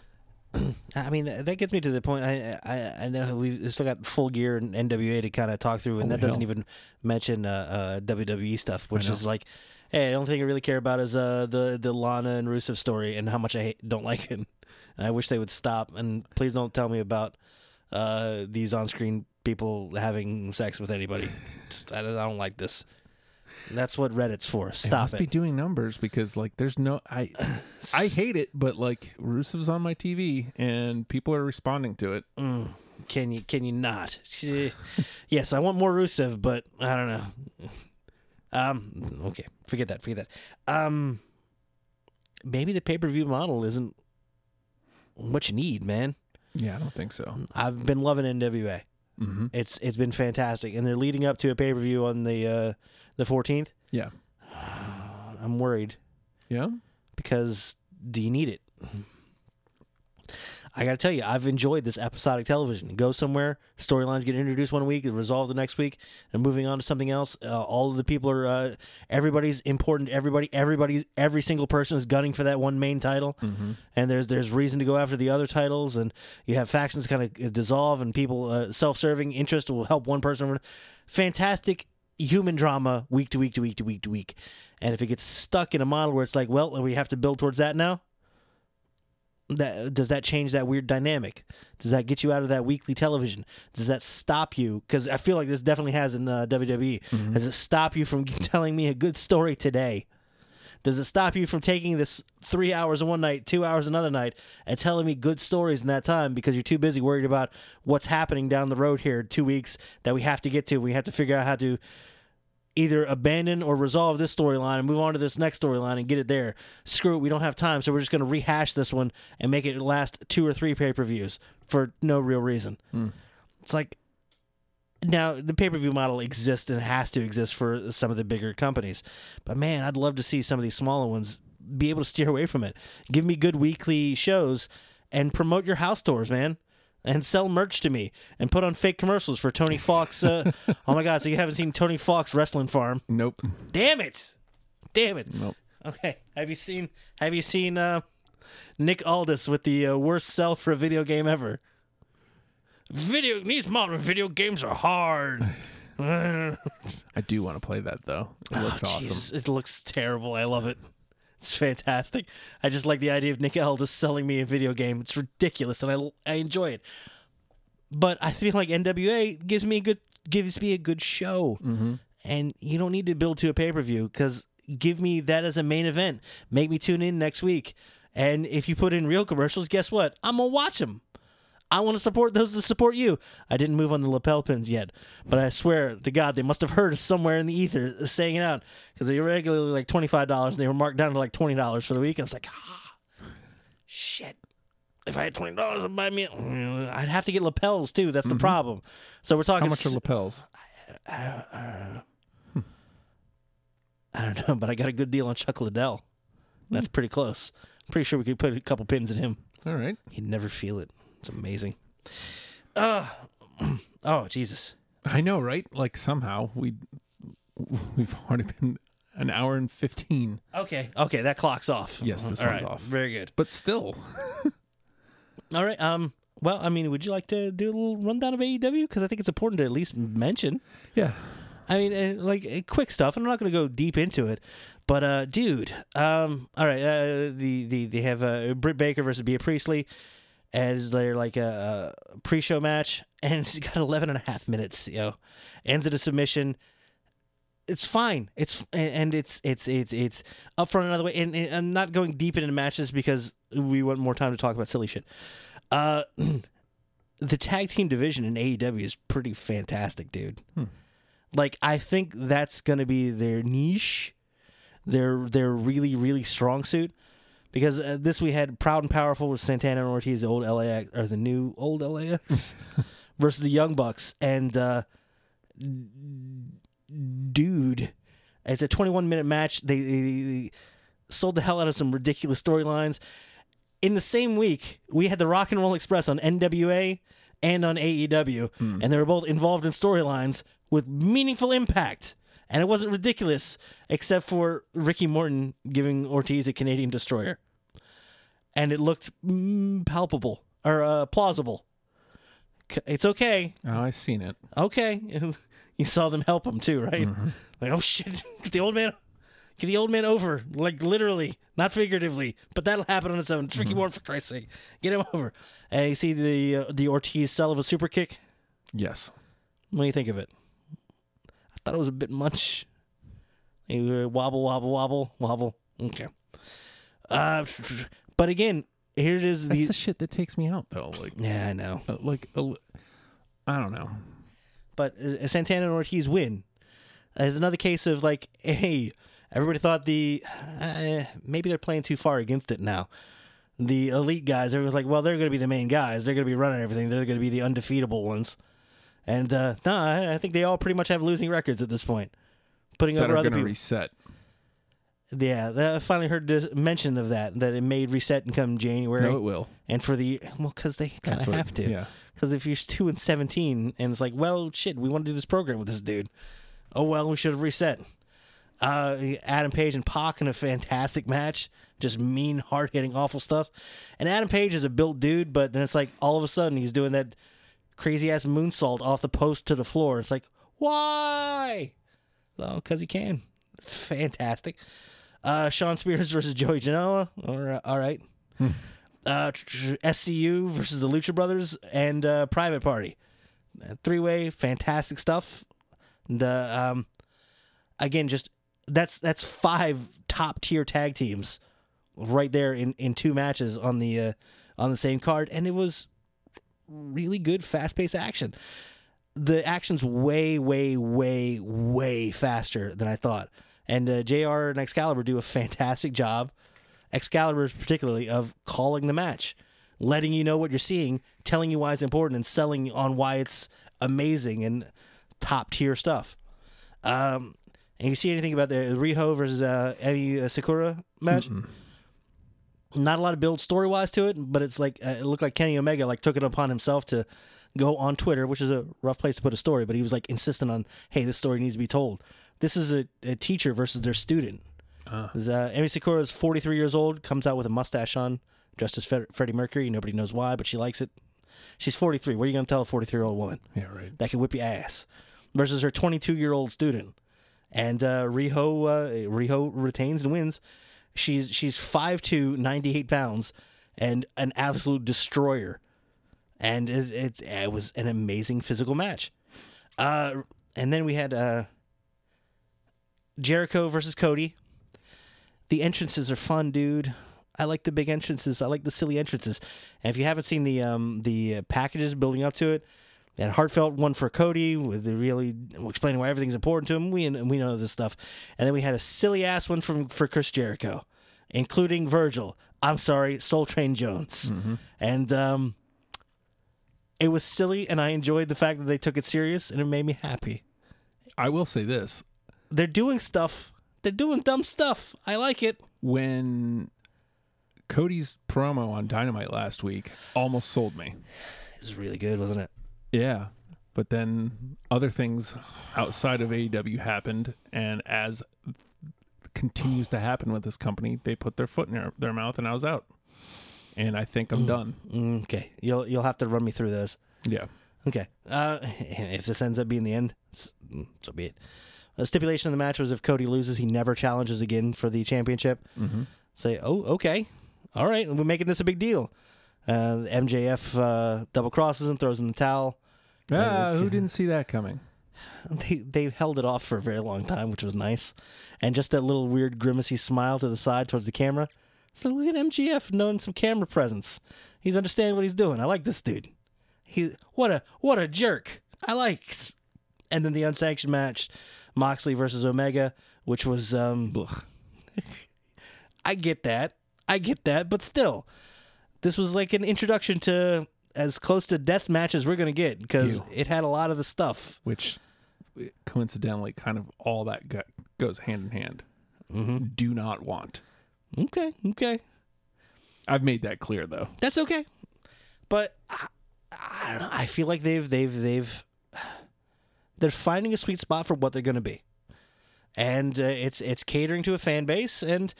I mean, that gets me to the point. I I, I know we've still got full gear and NWA to kind of talk through, and Holy that doesn't even mention uh, uh, WWE stuff, which is like, hey, the only thing I really care about is uh, the the Lana and Rusev story and how much I hate, don't like it. And I wish they would stop. And please don't tell me about uh, these on screen people having sex with anybody. Just I don't, I don't like this. That's what Reddit's for. it Stop must it. be doing numbers because like there's no I I hate it, but like Rusev's on my TV and people are responding to it. Mm, can you can you not? yes, I want more Rusev, but I don't know. Um, okay, forget that. Forget that. Um, maybe the pay per view model isn't what you need, man. Yeah, I don't think so. I've been loving NWA. Hmm It's it's been fantastic, and they're leading up to a pay per view on the uh, the fourteenth. Yeah. I'm worried Yeah. because do you need it? I got to tell you, I've enjoyed this episodic television. Go somewhere, storylines get introduced one week, resolved the next week, and moving on to something else. Uh, all of the people are, uh, everybody's important. Everybody, everybody, every single person is gunning for that one main title, and there's there's reason to go after the other titles, and you have factions kind of dissolve, and people uh, self-serving interest will help one person. Fantastic human drama week to week to week to week to week. And if it gets stuck in a model where it's like, well, we have to build towards that now, that does that change that weird dynamic? Does that get you out of that weekly television? Does that stop you? Because I feel like this definitely has in uh, WWE. Does it stop you from telling me a good story today? Does it stop you from taking this three hours one night, two hours another night, and telling me good stories in that time because you're too busy worried about what's happening down the road here two weeks that we have to get to? We have to figure out how to either abandon or resolve this storyline and move on to this next storyline and get it there. Screw it, we don't have time, so we're just going to rehash this one and make it last two or three pay per views for no real reason. Hmm. It's like now the pay per view model exists and has to exist for some of the bigger companies, but man, I'd love to see some of these smaller ones be able to steer away from it. Give me good weekly shows and promote your house tours, man. And sell merch to me and put on fake commercials for Tony Fox. Uh, oh my God! So you haven't seen Tony Fox Wrestling Farm? Nope. Damn it! Damn it! Nope. Okay, have you seen Have you seen uh, Nick Aldis with the uh, worst sell for a video game ever? Video these modern video games are hard. I do want to play that though. It looks Oh, awesome. It looks terrible. I love it. It's fantastic. I just like the idea of Nick Aldis selling me a video game. It's ridiculous, and I I enjoy it. But I feel like NWA gives me a good gives me a good show, mm-hmm. and you don't need to build to a pay per view because give me that as a main event. Make me tune in next week, and if you put in real commercials, guess what? I'm gonna watch them. I want to support those that support you. I didn't move on the lapel pins yet, but I swear to God, they must have heard us somewhere in the ether uh, saying it out because they were regularly like twenty five dollars and they were marked down to like twenty dollars for the week. And I was like, ah, shit. If I had twenty dollars, I'd buy me. Mm, I'd have to get lapels too. That's the mm-hmm. problem. So we're talking. How much are lapels? I uh, don't know, but I got a good deal on Chuck Liddell. That's hmm. pretty close. pretty sure we could put a couple pins in him. All right. He'd never feel it. It's amazing. Uh, oh, Jesus. I know, right? Like somehow we we've already been an hour and fifteen, Okay. Okay, that clock's off. Yes, this All one's right, off. Very good. but still, All right. Um. Well, I mean, would you like to do a little rundown of AEW? Because I think it's important to at least mention. yeah. I mean, uh, like uh, quick stuff. and I'm not going to go deep into it, but uh, dude. Um. All right. Uh, the the they have uh, Britt Baker versus Bea Priestley as their like a, a pre-show match, and it's got 11 and a half minutes. You know, ends in a submission. It's fine. It's and it's it's it's it's up front another way. And, and I'm not going deep into matches because we want more time to talk about silly shit. Uh, the tag team division in AEW is pretty fantastic, dude. Like I think that's going to be their niche, their their really really strong suit. Because uh, this we had Proud and Powerful with Santana and Ortiz, the old LAX or the new old LAX, versus the Young Bucks, and uh, dude, it's a 21 minute match. They, they, they sold the hell out of some ridiculous storylines. In the same week, we had the Rock and Roll Express on NWA and on AEW, and they were both involved in storylines with meaningful impact. And it wasn't ridiculous, except for Ricky Morton giving Ortiz a Canadian destroyer. And it looked mm, palpable or uh, plausible. C- It's okay. Oh, I've seen it. Okay. you saw them help him too, right? Like, oh shit, get the old man, get the old man over, like literally, not figuratively, but that'll happen on its own. It's Ricky Morton for Christ's sake, get him over. And you see the uh, the Ortiz sell of a super kick. Yes. What do you think of it? I thought it was a bit much. You, uh, wobble, wobble, wobble, wobble. Okay. Uh, but again, here it is. That's The, the shit that takes me out, though. Like, yeah, I know. uh, like, uh, I don't know. But uh, Santana and Ortiz win. It's another case of like, hey, everybody thought the uh, maybe they're playing too far against it now. The elite guys, everyone's like, well, they're going to be the main guys. They're going to be running everything. They're going to be the undefeatable ones. And uh, no, I, I think they all pretty much have losing records at this point. Putting That over are other people. reset. Yeah, that- I finally heard the mention of that that it made reset and come January. No, it will. and for the well, because they kind of have to. Yeah. Because if you're two and seventeen, and it's like, well, shit, we want to do this program with this dude. Oh well, we should have reset. Uh, Adam Page and Pac in a fantastic match, just mean, hard hitting, awful stuff. And Adam Page is a built dude, but then it's like all of a sudden he's doing that crazy ass moonsault off the post to the floor. It's like, why? Oh, because he can. Fantastic. Uh, Shawn Spears versus Joey Janela. All right. All right. Uh, SCU versus the Lucha Brothers and uh, Private Party. Three way, fantastic stuff. And, uh, um, again, just that's that's five top tier tag teams right there in, in two matches on the uh, on the same card, and it was really good, fast paced action. The action's way, way, way, way faster than I thought. And uh, JR and Excalibur do a fantastic job. Excalibur, particularly, of calling the match, letting you know what you're seeing, telling you why it's important, and selling on why it's amazing and top tier stuff. Um, and you see anything about the Riho versus uh, Emi Sakura match? Not a lot of build story wise to it, but it's like uh, it looked like Kenny Omega like took it upon himself to go on Twitter, which is a rough place to put a story, but he was like insistent on, hey, this story needs to be told. This is a, a teacher versus their student. Ah. Uh, Emi Sakura is 43 years old, comes out with a mustache on, dressed as Fred- Freddie Mercury. Nobody knows why, but she likes it. She's 43. What are you going to tell a 43 year old woman? Yeah, right. that can whip your ass versus her 22 year old student. And uh, Riho uh, Riho retains and wins. She's she's 5'2", 98 pounds, and an absolute destroyer. And it, it, it was an amazing physical match. Uh, and then we had uh, Jericho versus Cody. The entrances are fun, dude. I like the big entrances. I like the silly entrances. And if you haven't seen the um, the packages building up to it, that heartfelt one for Cody with the really explaining why everything's important to him. We and we know this stuff, and then we had a silly ass one from for Chris Jericho, including Virgil. I'm sorry, Soul Train Jones, and um, it was silly, and I enjoyed the fact that they took it serious, and it made me happy. I will say this: They're doing stuff. They're doing dumb stuff. I like it. when Cody's promo on Dynamite last week almost sold me. It was really good, wasn't it? Yeah. But then other things outside of AEW happened, and as continues to happen with this company, they put their foot in their, their mouth, and I was out. And I think I'm done. Mm, Okay, you'll you'll have to run me through those. Yeah. Okay. Uh, if this ends up being the end, mm, so be it. The stipulation of the match was if Cody loses, he never challenges again for the championship. Mm-hmm. Say, oh, okay, all right, we're making this a big deal. Uh, MJF uh, double crosses him, throws him in the towel. Ah, who didn't see that coming? They they held it off for a very long time, which was nice. And just that little weird grimacy smile to the side towards the camera. So look at MJF knowing some camera presence. He's understanding what he's doing. I like this dude. He what a what a jerk. I likes. And then the unsanctioned match, Moxley versus Omega, which was um I get that. I get that, but still, this was like an introduction to as close to death match as we're gonna get because Ew. it had a lot of the stuff. Which, coincidentally, kind of all that go- goes hand in hand. Mm-hmm. Do not want. Okay, okay. I've made that clear though. That's okay. But I, I don't know. I feel like they've they've they've they're finding a sweet spot for what they're going to be, and uh, it's it's catering to a fan base. And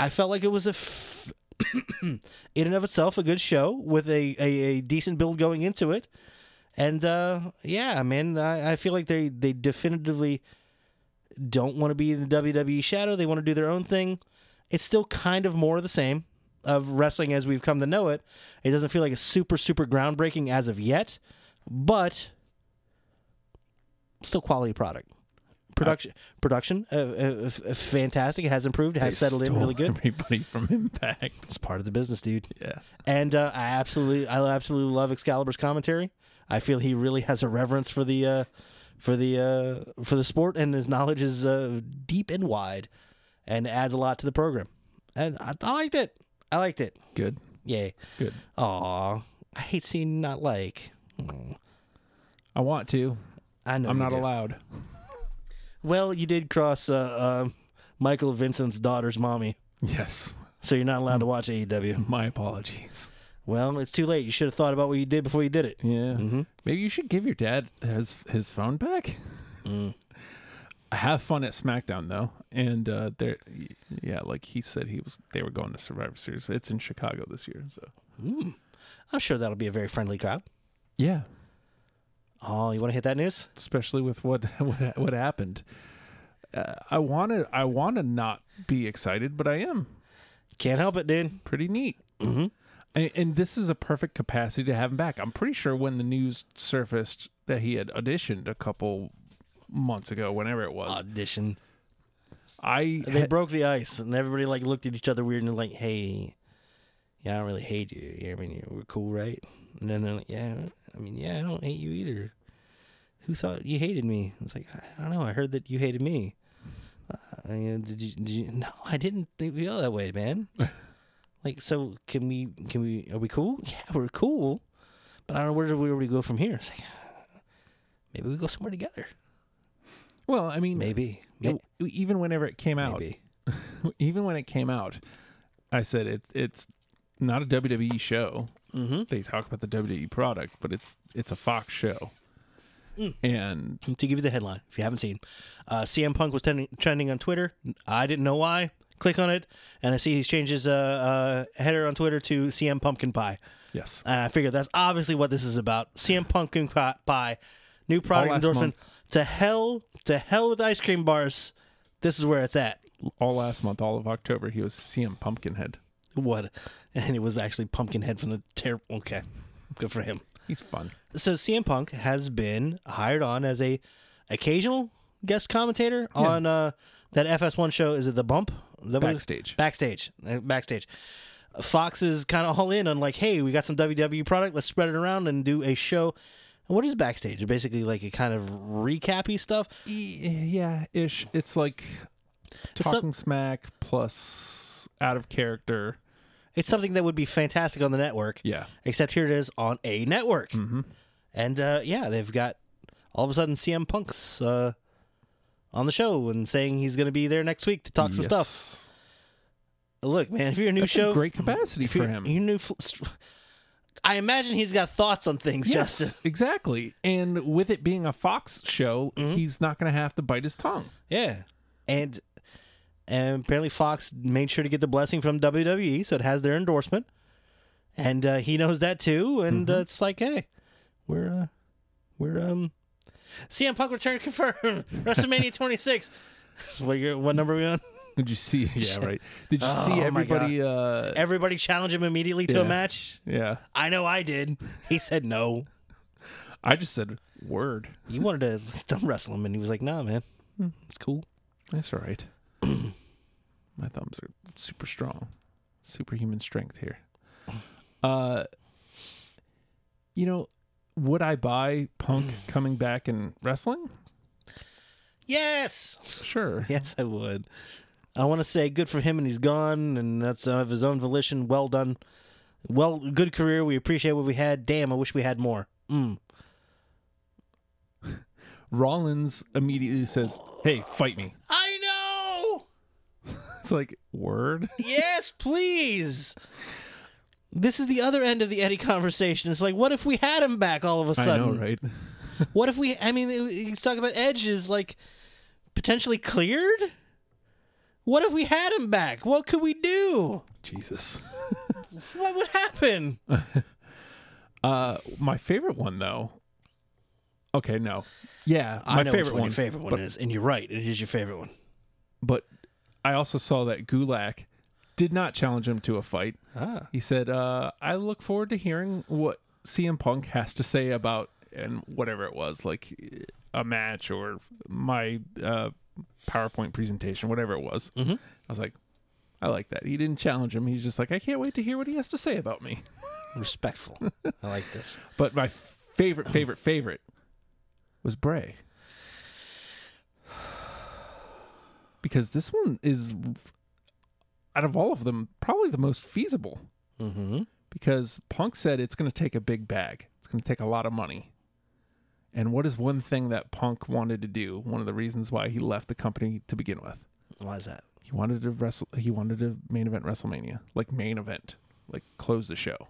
I felt like it was a f- in and of itself a good show with a, a, a decent build going into it. And uh, yeah, man, I, I feel like they they definitively don't want to be in the WWE shadow. They want to do their own thing. It's still kind of more of the same of wrestling as we've come to know it. It doesn't feel like a super super groundbreaking as of yet, but still quality product. Production, production, uh, uh, uh, fantastic. It has improved. It has settled in really good. Everybody from Impact. It's part of the business, dude. Yeah. And uh, I absolutely, I absolutely love Excalibur's commentary. I feel he really has a reverence for the, uh, for the, uh, for the sport, and his knowledge is uh, deep and wide, and adds a lot to the program. And I, I liked it. I liked it. Good. Yay. Good. Aw, I hate seeing not like. I want to. I know I'm not do. allowed. Well, you did cross uh, uh, Michael Vincent's daughter's mommy, Yes. so you're not allowed to watch AEW. My apologies. Well, it's too late. You should have thought about what you did before you did it. Yeah. Mm-hmm. Maybe you should give your dad his his phone back. Mm. I have fun at SmackDown though, and uh, there, yeah, like he said, he was. They were going to Survivor Series. It's in Chicago this year, so Mm. I'm sure that'll be a very friendly crowd. yeah. Oh, you want to hit that news? Especially with what what, what happened. Uh, I want to I want to not be excited, but I am. Can't help it, dude. Pretty neat. Mm-hmm. And, and this is a perfect capacity to have him back. I'm pretty sure when the news surfaced that he had auditioned a couple months ago, whenever it was, Audition. I They had- broke the ice, and everybody like looked at each other weird and like, "Hey, yeah, I don't really hate you. I mean, we're cool, right?" And then they're like, "Yeah, I mean, yeah, I don't hate you either. Who thought you hated me?" It's like, I don't know. I heard that you hated me. Uh, I mean, did you? Did you? No, I didn't think feel that way, man. like, so can we? Can we? Are we cool? Yeah, we're cool. But I don't know where do we, where we go from here. It's like, maybe we go somewhere together. well, I mean, Maybe. it- even whenever it came out, even when it came out, I said it it's not a WWE show. Mm-hmm. They talk about the WWE product, but it's it's a Fox show. Mm. And to give you the headline, if you haven't seen, uh, CM Punk was trending, trending on Twitter. I didn't know why. Click on it, and I see he's changed his uh, uh, header on Twitter to CM Pumpkin Pie. yes, And I figured that's obviously what this is about. CM Pumpkin Pie, new product endorsement. To hell, to hell with ice cream bars. This is where it's at. all last month, all of October, he was CM Pumpkinhead. What? And it was actually Pumpkinhead from the terrible. Okay, good for him. He's fun. so CM Punk has been hired on as a occasional guest commentator Yeah. on uh, that FS1 show. Is it the Bump? Is that what Backstage. Backstage. Uh, Backstage. Fox is kind of all in on like, hey, we got some WWE product. Let's spread it around and do a show. And what is backstage? Basically, like a kind of recappy stuff. Yeah, ish. It's like talking smack plus out of character. It's something that would be fantastic on the network. Yeah. Except here it is on a network. Mm-hmm. And uh, yeah, they've got all of a sudden CM Punk's uh, on the show and saying he's going to be there next week to talk some stuff. Look, man, if you're a new That's show, a great capacity for him. You're new. fl- I imagine he's got thoughts on things, Yes, Justin. exactly. And with it being a Fox show, Mm-hmm. he's not going to have to bite his tongue. Yeah, and and apparently Fox made sure to get the blessing from WWE, so it has their endorsement, and uh, he knows that too. And Mm-hmm. uh, it's like, hey, we're uh, we're um, CM Punk return confirmed WrestleMania 26. what year, what number are we on? Did you see? Yeah, right. Did you Oh, see everybody? Uh, Everybody challenge him immediately to a match. yeah. I know I did. He said no. I just said word. He wanted to wrestle him, and he was like, "Nah, man, it's cool." That's all right. My thumbs are super strong. Superhuman strength here. Uh you know, would I buy Punk coming back and wrestling? Yes, Sure. yes, I would. I want to say good for him, and he's gone, and that's of his own volition. Well done, well, good career. We appreciate what we had. Damn, I wish we had more. Mm. Rollins immediately says, "Hey, fight me." I. It's like word. yes, please. This is the other end of the Eddie conversation. It's like, what if we had him back all of a sudden? I know, right? What if we? I mean, he's talking about Edge is like potentially cleared. What if we had him back? What could we do? Jesus. What would happen? Uh, my favorite one though. Okay, no. Yeah, my I know favorite which one, one. your favorite one but, is, and you're right. It is your favorite one. but I also saw that Gulak did not challenge him to a fight. Ah, He said, uh, "I look forward to hearing what CM Punk has to say about and whatever it was, like a match or my uh, PowerPoint presentation, whatever it was." Mhm. I was like, "I like that." He didn't challenge him. He's just like, "I can't wait to hear what he has to say about me." respectful. I like this. But my favorite, favorite, favorite was Bray. Because this one is, out of all of them, probably the most feasible. Mm-hmm. Because Punk said it's going to take a big bag, it's going to take a lot of money. And what is one thing that Punk wanted to do? One of the reasons why he left the company to begin with. Why is that? He wanted to wrestle. He wanted to main event WrestleMania, like main event, like close the show.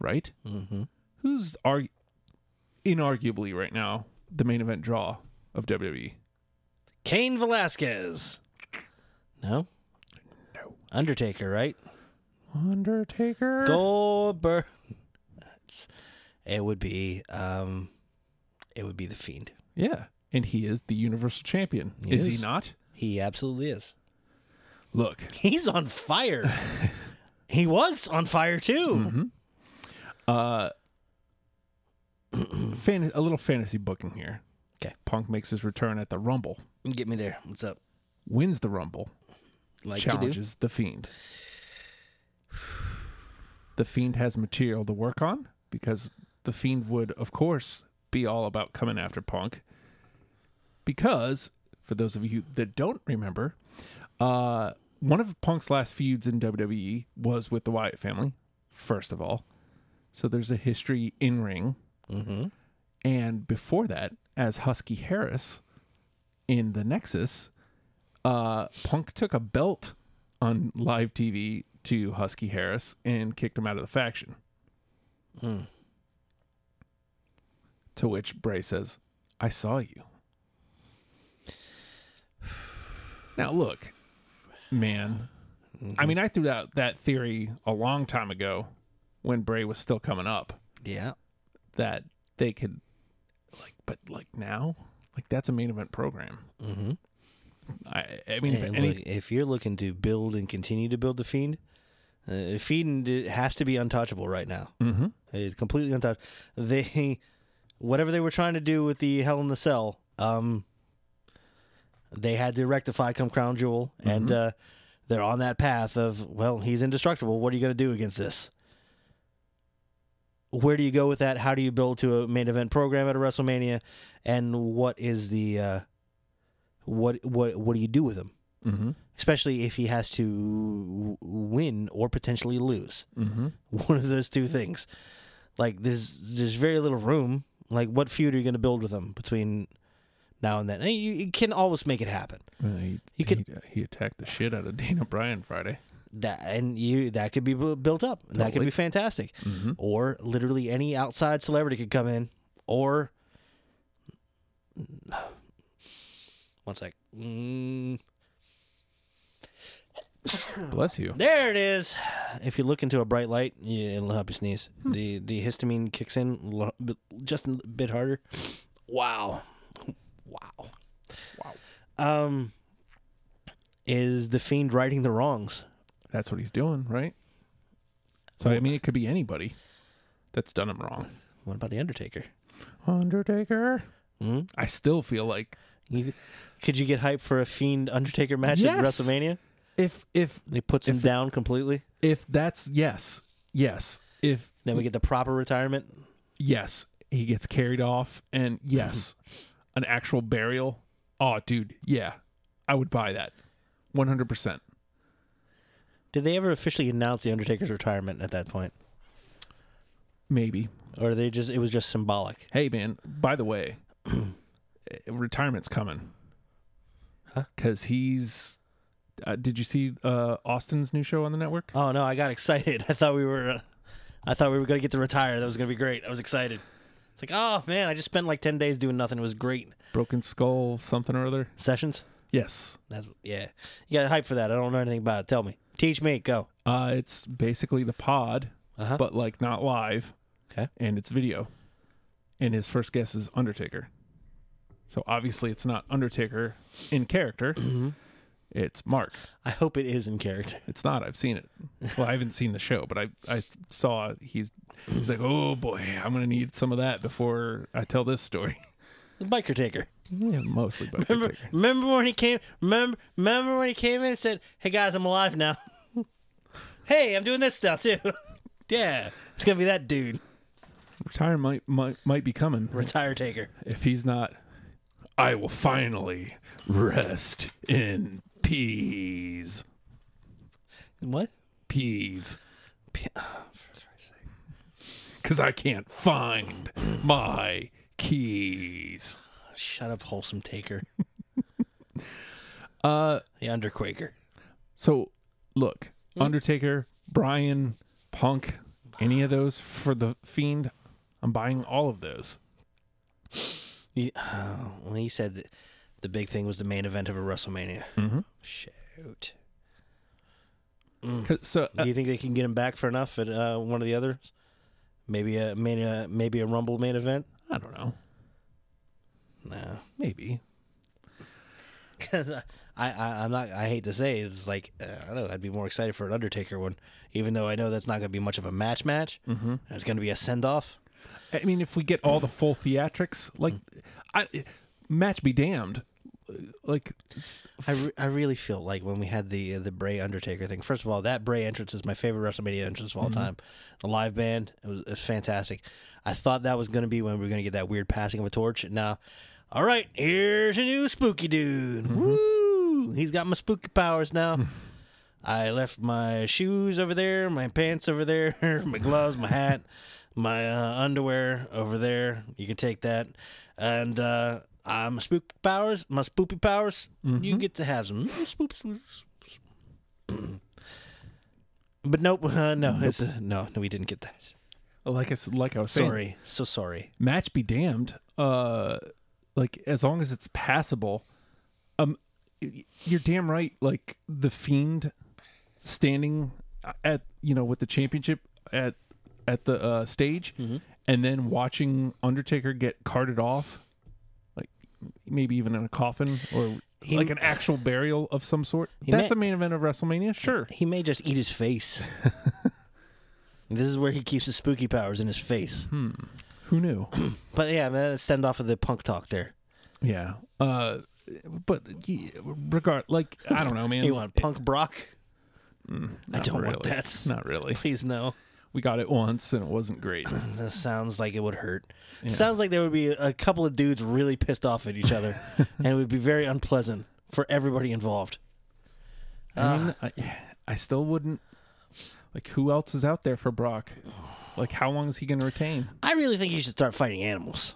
Right? Mm-hmm. who's arg- inarguably right now the main event draw of? WWE? Cain Velasquez. No. No. Undertaker, right? Undertaker. Goldberg. That's, it would be. Um, it would be the Fiend. Yeah, and he is the Universal Champion. He is, is. he not? He absolutely is. Look, He's on fire. he was on fire too. uh, fan- a little fantasy booking here. Okay. Punk makes his return at the Rumble, Get me there. What's up? wins the Rumble, Like challenges the Fiend. The Fiend has material to work on because the Fiend would, of course, be all about coming after Punk. Because, for those of you that don't remember, uh, one of Punk's last feuds in WWE was with the Wyatt family, first of all. So there's a history in ring. Mm-hmm. And before that, as Husky Harris in the Nexus, uh, Punk took a belt on live TV to Husky Harris and kicked him out of the faction. Mm. To which Bray says, I saw you. Now, look, man. I mean, I threw out that theory a long time ago when Bray was still coming up Yeah. that they could, like, but like now, like that's a main event program. Mm-hmm. I, I mean, if any, look, if you're looking to build and continue to build the Fiend, uh, Fiend has to be untouchable right now. hmm It's completely untouched. They, whatever they were trying to do with the Hell in the Cell, um, they had to rectify come Crown Jewel, and uh, they're on that path of well, he's indestructible. What are you going to do against this? Where do you go with that? How do you build to a main event program at a WrestleMania? And what is the uh, what what what do you do with him? hmm Especially if he has to w- win or potentially lose hmm one of those two things. Like there's there's very little room. Like what feud are you going to build with him between now and then? And you, you can always make it happen. he, You could- he, he attacked the shit out of Daniel Bryan Friday. That and you that could be built up. And That could be fantastic. hmm Or literally any outside celebrity could come in. Or one sec. Mm, Bless you. there it is. If you look into a bright light, yeah, it'll help you sneeze. The the histamine kicks in just a bit harder. Wow, wow, Wow. Um, is the fiend righting the wrongs? That's what he's doing, right? So I mean, it could be anybody that's done him wrong. What about the Undertaker? Undertaker. hmm I still feel like You, could you get hype for a fiend Undertaker match at WrestleMania? if if He puts him down completely. if that's yes, yes. If Then we get the proper retirement. yes, he gets carried off, and yes, an actual burial. Oh, dude, yeah, I would buy that, one hundred percent. Did they ever officially announce the Undertaker's retirement at that point, Maybe. or they just it was just symbolic? Hey, man. By the way, retirement's coming. Huh? Because he's uh, did you see uh, Austin's new show on the network? Oh no, I got excited. I thought we were, uh, I thought we were gonna get to retire. That was gonna be great. I was excited. It's like, oh man, I just spent like ten days doing nothing. It was great. Broken Skull, something or other. Sessions. Yes. That's yeah. You got hype for that. I don't know anything about it. Tell me. Teach me. Go. Uh, it's basically the pod, Uh-huh. but like not live. Okay. And it's video. And his first guess is Undertaker. So obviously it's not Undertaker in character. Mm-hmm. It's Mark. I hope it is in character. It's not. I've seen it. Well, I haven't seen the show, but I I saw he's he's like, oh boy, I'm gonna need some of that before I tell this story. The biker taker. Yeah, mostly. But Remember, remember when he came? Remember, remember when he came in and said, "Hey guys, I'm alive now." hey, I'm doing this now too. yeah, it's gonna be that dude, Retire might might might be coming retire taker. if he's not. I will finally rest in peace. What? Peas. Oh, for Christ's sake. Because I can't find my keys. Shut up, wholesome taker. Uh, The underquaker. so look, Undertaker, Bryan, Punk, any of those for the Fiend, I'm buying all of those. You, oh, well, he said that the big thing was the main event of a WrestleMania. Mm-hmm. Shoot. So uh, Do you think they can get him back for enough at uh, one of the others? Maybe a mania, maybe a Rumble main event. I don't know, No, maybe. because I, I, I'm not. I hate to say it, it's like uh, I don't know. I'd be more excited for an Undertaker one, even though I know that's not going to be much of a match. Match. Mm-hmm. It's going to be a send off. I mean, if we get all the full theatrics, like, I match be damned. Like, I, re- I really feel like when we had the the Bray Undertaker thing. First of all, that Bray entrance is my favorite WrestleMania entrance of all time. The live band, it was, it was fantastic. I thought that was going to be when we were going to get that weird passing of a torch. Now, all right, here's a new spooky dude. Woo! He's got my spooky powers now. I left my shoes over there, my pants over there, my gloves, my hat, my uh, underwear over there. You can take that. And uh, uh, my spook powers, my spoopy powers, you get to have some spoop spoops. but nope, uh, no, it's uh, no, no, we didn't get that. like I like I was saying, Sorry, so sorry. match be damned. Uh, like as long as it's passable, um, you're damn right. Like the fiend standing at you know with the championship at at the uh, stage, and then watching Undertaker get carted off, like maybe even in a coffin or He- like an actual burial of some sort. That's may- a main event of WrestleMania, sure. He may just eat his face. this is where he keeps his spooky powers in his face. Who knew? But yeah, man, stand off of the punk talk there. yeah. Uh, but yeah, regard like I don't know, man. You want punk Brock? I don't want really. that. Not really. Please no. We got it once and it wasn't great. That sounds like it would hurt. Yeah. Sounds like there would be a couple of dudes really pissed off at each other, and it would be very unpleasant for everybody involved. I mean, I, I still wouldn't. Like, who else is out there for Brock? Like, how long is he going to retain? I really think he should start fighting animals.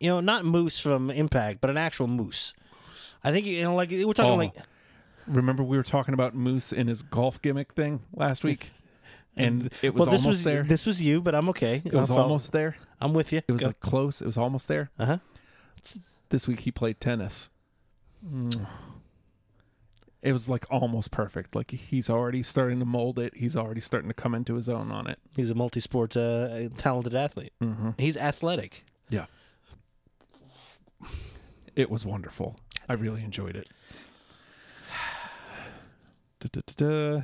You know, not moose from Impact, but an actual moose. I think you know, like we're talking Oh, like Remember, we were talking about Moose and his golf gimmick thing last week, and it was well, this almost was there. this was you, but I'm okay. it was almost there. I'm with you. It was like close. It was almost there. uh huh. This week he played tennis. Mm. It was like almost perfect. Like he's already starting to mold it. He's already starting to come into his own on it. He's a multi-sport uh, talented athlete. Mm-hmm. He's athletic. Yeah. It was wonderful. I really enjoyed it. Da-da-da-da.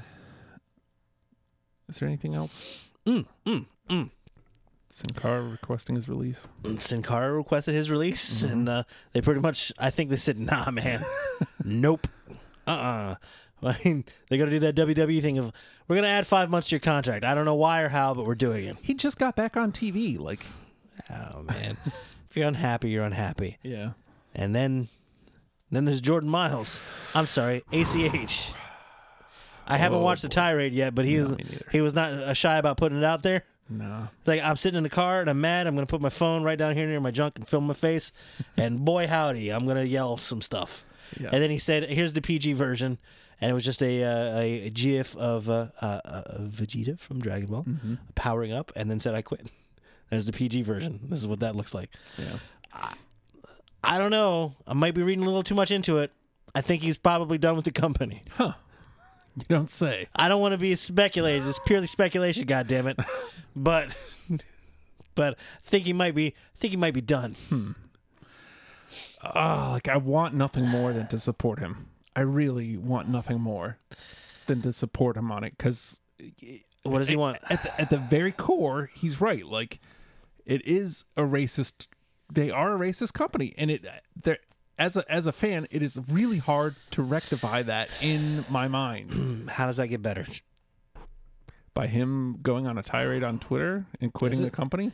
Is there anything else? Mm, mm, mm. Sin Cara requesting his release. Sin Cara requested his release, and uh, they pretty much, I think they said, "Nah, man, nope, uh, uh I mean, they got to do that WWE thing of we're gonna add five months to your contract. I don't know why or how, but we're doing it. He just got back on TV. Like, Oh man, if you're unhappy, you're unhappy. yeah. And then, then there's Jordan Myles. I'm sorry, ACH. I haven't Oh, watched the tirade yet, but he No, was he was not uh, shy about putting it out there. No. Like I'm sitting in the car and I'm mad. I'm gonna put my phone right down here near my junk and film my face, and boy howdy, I'm gonna yell some stuff. Yeah. And then he said, "Here's the PG version," and it was just a uh, a, GIF of uh, uh, uh, Vegeta from Dragon Ball Mm-hmm. powering up, and then said, "I quit." There's the PG version. This is what that looks like. Yeah. I don't know. I might be reading a little too much into it. I think he's probably done with the company. Huh. You don't say. I don't want to be speculated. It's purely speculation. God damn it! But, but I think he might be. I think he might be done. Oh, like I want nothing more than to support him. I really want nothing more than to support him on it because What does he want? at the, at the very core, he's right. Like it is a racist. They are a racist company, and it there as a as a fan, it is really hard to rectify that in my mind How does that get better? by him going on a tirade on Twitter and quitting the company.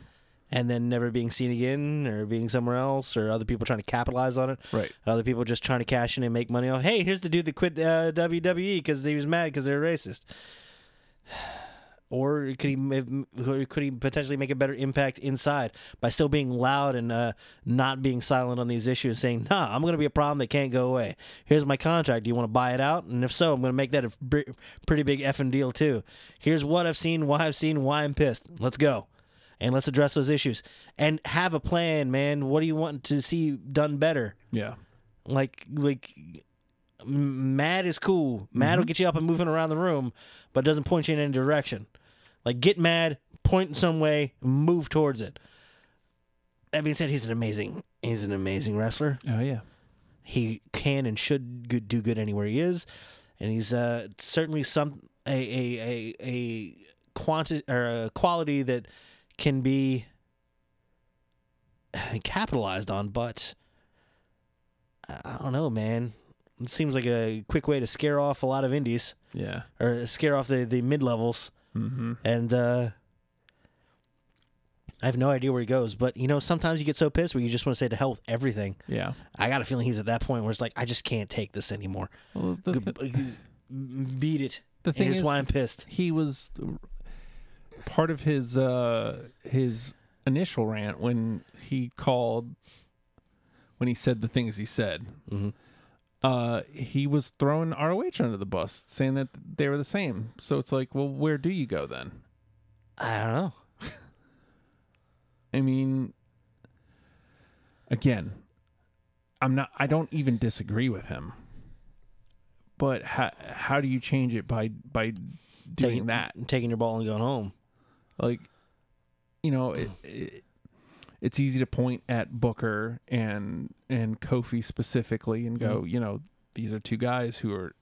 And then never being seen again, or being somewhere else, or other people trying to capitalize on it. Right. Other people just trying to cash in and make money. Oh, hey, here's the dude that quit uh, WWE because he was mad because they were racist. Or could he could he potentially make a better impact inside by still being loud and uh, not being silent on these issues, saying, "Nah, I'm going to be a problem that can't go away. Here's my contract. Do you want to buy it out? And if so, I'm going to make that a pretty big effing deal too. Here's what I've seen, why I've seen, why I'm pissed. Let's go." And let's address those issues and have a plan, man. What do you want to see done better? Yeah. like like mad is cool mad will get you up and moving around the room but doesn't point you in any direction like get mad point in some way move towards it that being said he's an amazing he's an amazing wrestler Oh yeah. he can and should do good anywhere he is and he's uh certainly some a a a, a quantity or a quality that can be capitalized on but I don't know, man. It seems like a quick way to scare off a lot of indies Yeah. or scare off the, the mid levels. Mm-hmm. And uh, I have no idea where he goes. But, you know, sometimes you get so pissed where you just want to say to hell with everything. Yeah. I got a feeling he's at that point where it's like, I just can't take this anymore. Well, th- Beat it. the thing is, why I'm pissed. he was part of his uh his initial rant when he called when he said the things he said Mhm. uh he was throwing ROH under the bus saying that they were the same so it's like well where do you go then I don't know. I mean again I'm not I don't even disagree with him but how how do you change it by by doing taking, that Taking your ball and going home. Like you know it, it, it's easy to point at booker and and kofi specifically and go you know these are two guys who are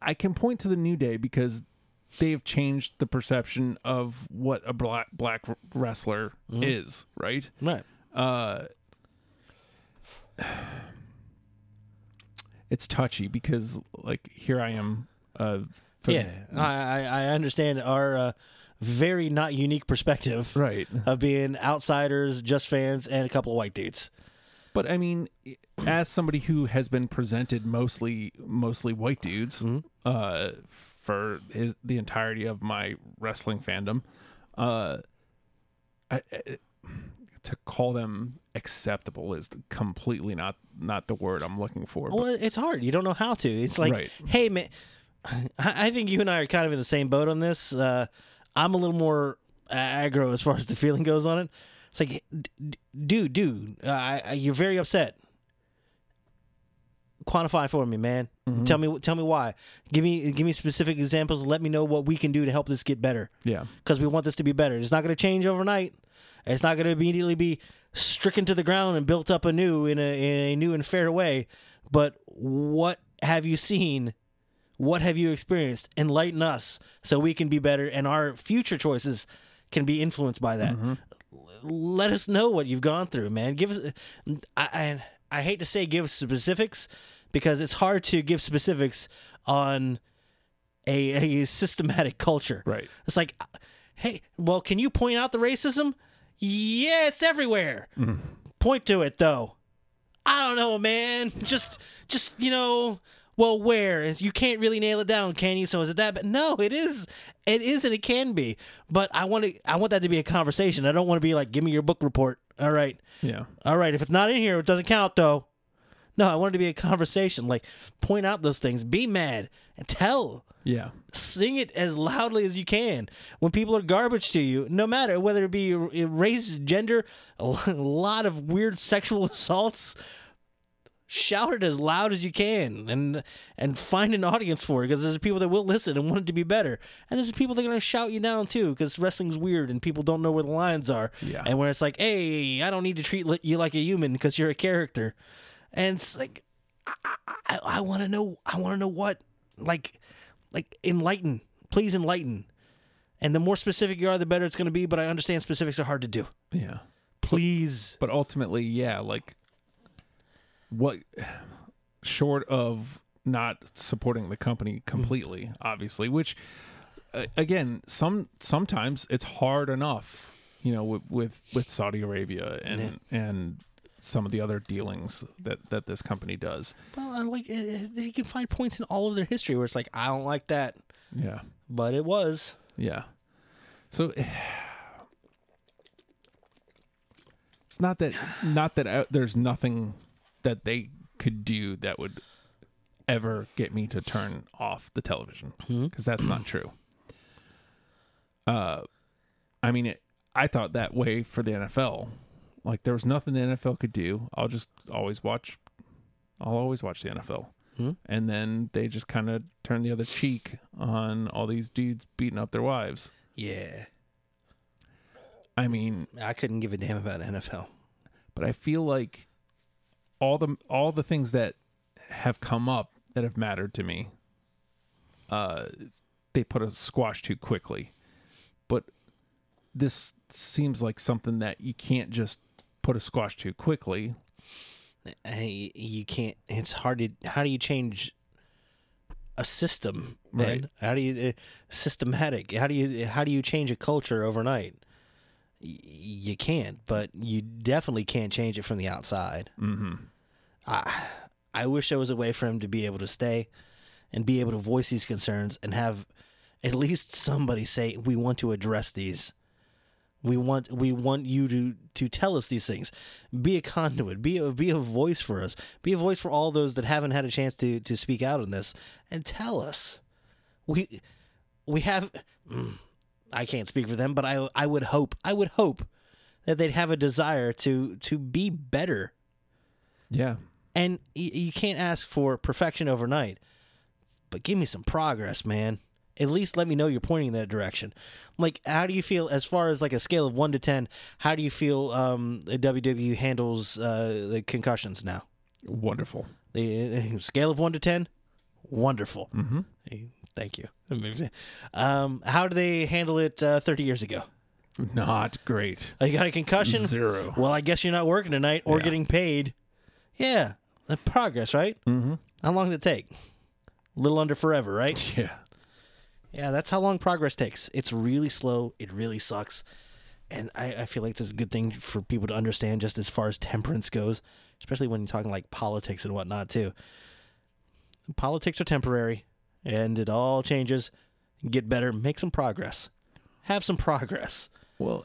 i can point to the new day because they have changed the perception of what a black black wrestler is right Right. uh it's touchy because like here i am uh for- Yeah. I, I, I understand our uh, very not unique perspective. right of being outsiders, just fans, and a couple of white dudes. But I mean, as somebody who has been presented mostly mostly white dudes uh, for his, the entirety of my wrestling fandom, uh, I, I, to call them acceptable is completely not not the word I'm looking for. But, Well, it's hard. You don't know how to. It's like, Right. hey, man, I I think you and I are kind of in the same boat on this. Uh, I'm a little more aggro as far as the feeling goes on it. It's like, dude, dude, uh, you're very upset. Quantify for me, man. Tell me, tell me why. Give me, give me specific examples. Let me know what we can do to help this get better. yeah, because we want this to be better. It's not going to change overnight. It's not going to immediately be stricken to the ground and built up anew in a, in a new and fair way. But what have you seen? What have you experienced? Enlighten us so we can be better and our future choices can be influenced by that. Mm-hmm. Let us know what you've gone through, man. Give us. I, I I hate to say give specifics because it's hard to give specifics on a, a systematic culture. right. It's like, hey, well, can you point out the racism? Yeah, it's everywhere. Mm-hmm. Point to it, though. I don't know, man. Just, just you know, well, where is you can't really nail it down, can you? So is it that? But no, it is. It is, and it can be. But I want to. I want that to be a conversation. I don't want to be like, give me your book report. All right, Yeah, all right. If it's not in here, it doesn't count, though. No, I want it to be a conversation. Like, point out those things, be mad, and tell. Yeah. Sing it as loudly as you can. When people are garbage to you, no matter whether it be race, gender, a lot of weird sexual assaults, shout it as loud as you can and and find an audience for it because there's people that will listen and want it to be better. And there's people that are going to shout you down too because wrestling's weird and people don't know where the lines are. Yeah. and where it's like hey i don't need to treat you like a human because you're a character. And it's like i, I, I want to know i want to know what like like enlighten please enlighten. And the more specific you are the better it's going to be but i understand specifics are hard to do. Yeah. please. But ultimately, yeah, like what short of not supporting the company completely, obviously, which uh, again, some sometimes it's hard enough, you know, with with, with Saudi Arabia and and some of the other dealings that that this company does. well like uh, you can find points in all of their history where it's like i don't like that Yeah. but it was Yeah. So it's not that not that I, there's nothing that they could do that would ever get me to turn off the television because that's not true. Uh, I mean, it, I thought that way for the NFL. Like there was nothing the NFL could do. I'll just always watch. I'll always watch the NFL. Hmm. And then they just kind of turn the other cheek on all these dudes beating up their wives. yeah I mean, i couldn't give a damn about nfl but I feel like all the all the things that have come up that have mattered to me, uh, they put a squash too quickly. But this seems like something that you can't just put a squash too quickly. hey, you can't it's hard to how do you change a system man? Right. how do you uh, systematic how do you how do you change a culture overnight Y- you can't but you definitely can't change it from the outside Mm-hmm. I, I wish there was a way for him to be able to stay and be able to voice these concerns and have at least somebody say we want to address these. We want we want you to to tell us these things. Be a conduit. Be a be a voice for us. Be a voice for all those that haven't had a chance to to speak out on this. And tell us. We we have mm, I can't speak for them but I I would hope I would hope that they'd have a desire to to be better. Yeah. And y- you can't ask for perfection overnight, but give me some progress, man. At least let me know you're pointing in that direction. Like, how do you feel as far as like a scale of one to ten? How do you feel um, WWE handles uh, the concussions now? Wonderful. The uh, scale of one to ten, wonderful. Mm-hmm. Thank you. Um, how do they handle it uh, 30 years ago? Not great. Oh, you got a concussion? Zero. Well, I guess you're not working tonight or Yeah. getting paid. Yeah, progress, right? Mm-hmm. How long did it take? A little under forever, right? Yeah. Yeah, that's how long progress takes. It's really slow. It really sucks. And I, I feel like this is a good thing for people to understand just as far as temperance goes, especially when you're talking like politics and whatnot, too. Politics are temporary and it all changes. Get better, make some progress. Have some progress. Well,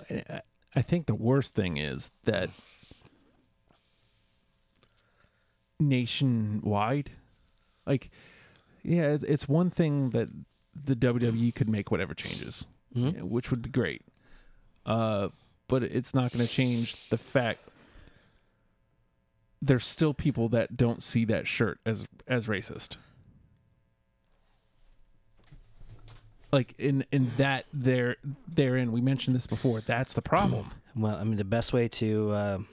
I think the worst thing is that nationwide, like, yeah, it's one thing that the WWE could make whatever changes, Mhm. which would be great. Uh, but it's not going to change the fact there's still people that don't see that shirt as as racist. Like in in that there therein we mentioned this before. That's the problem. Well, I mean, the best way to. um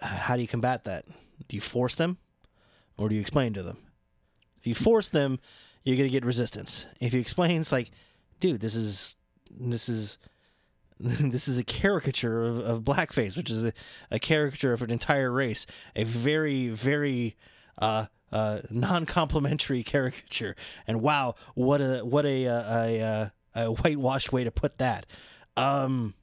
how do you combat that? Do you force them or do you explain to them? If you force them, you're going to get resistance. If you explain, it's like, dude, this is. This is. This is a caricature of, of blackface, which is a, a caricature of an entire race. A very, very uh, uh, non-complimentary caricature. And wow, what a what a a, a, a, a whitewashed way to put that. Um,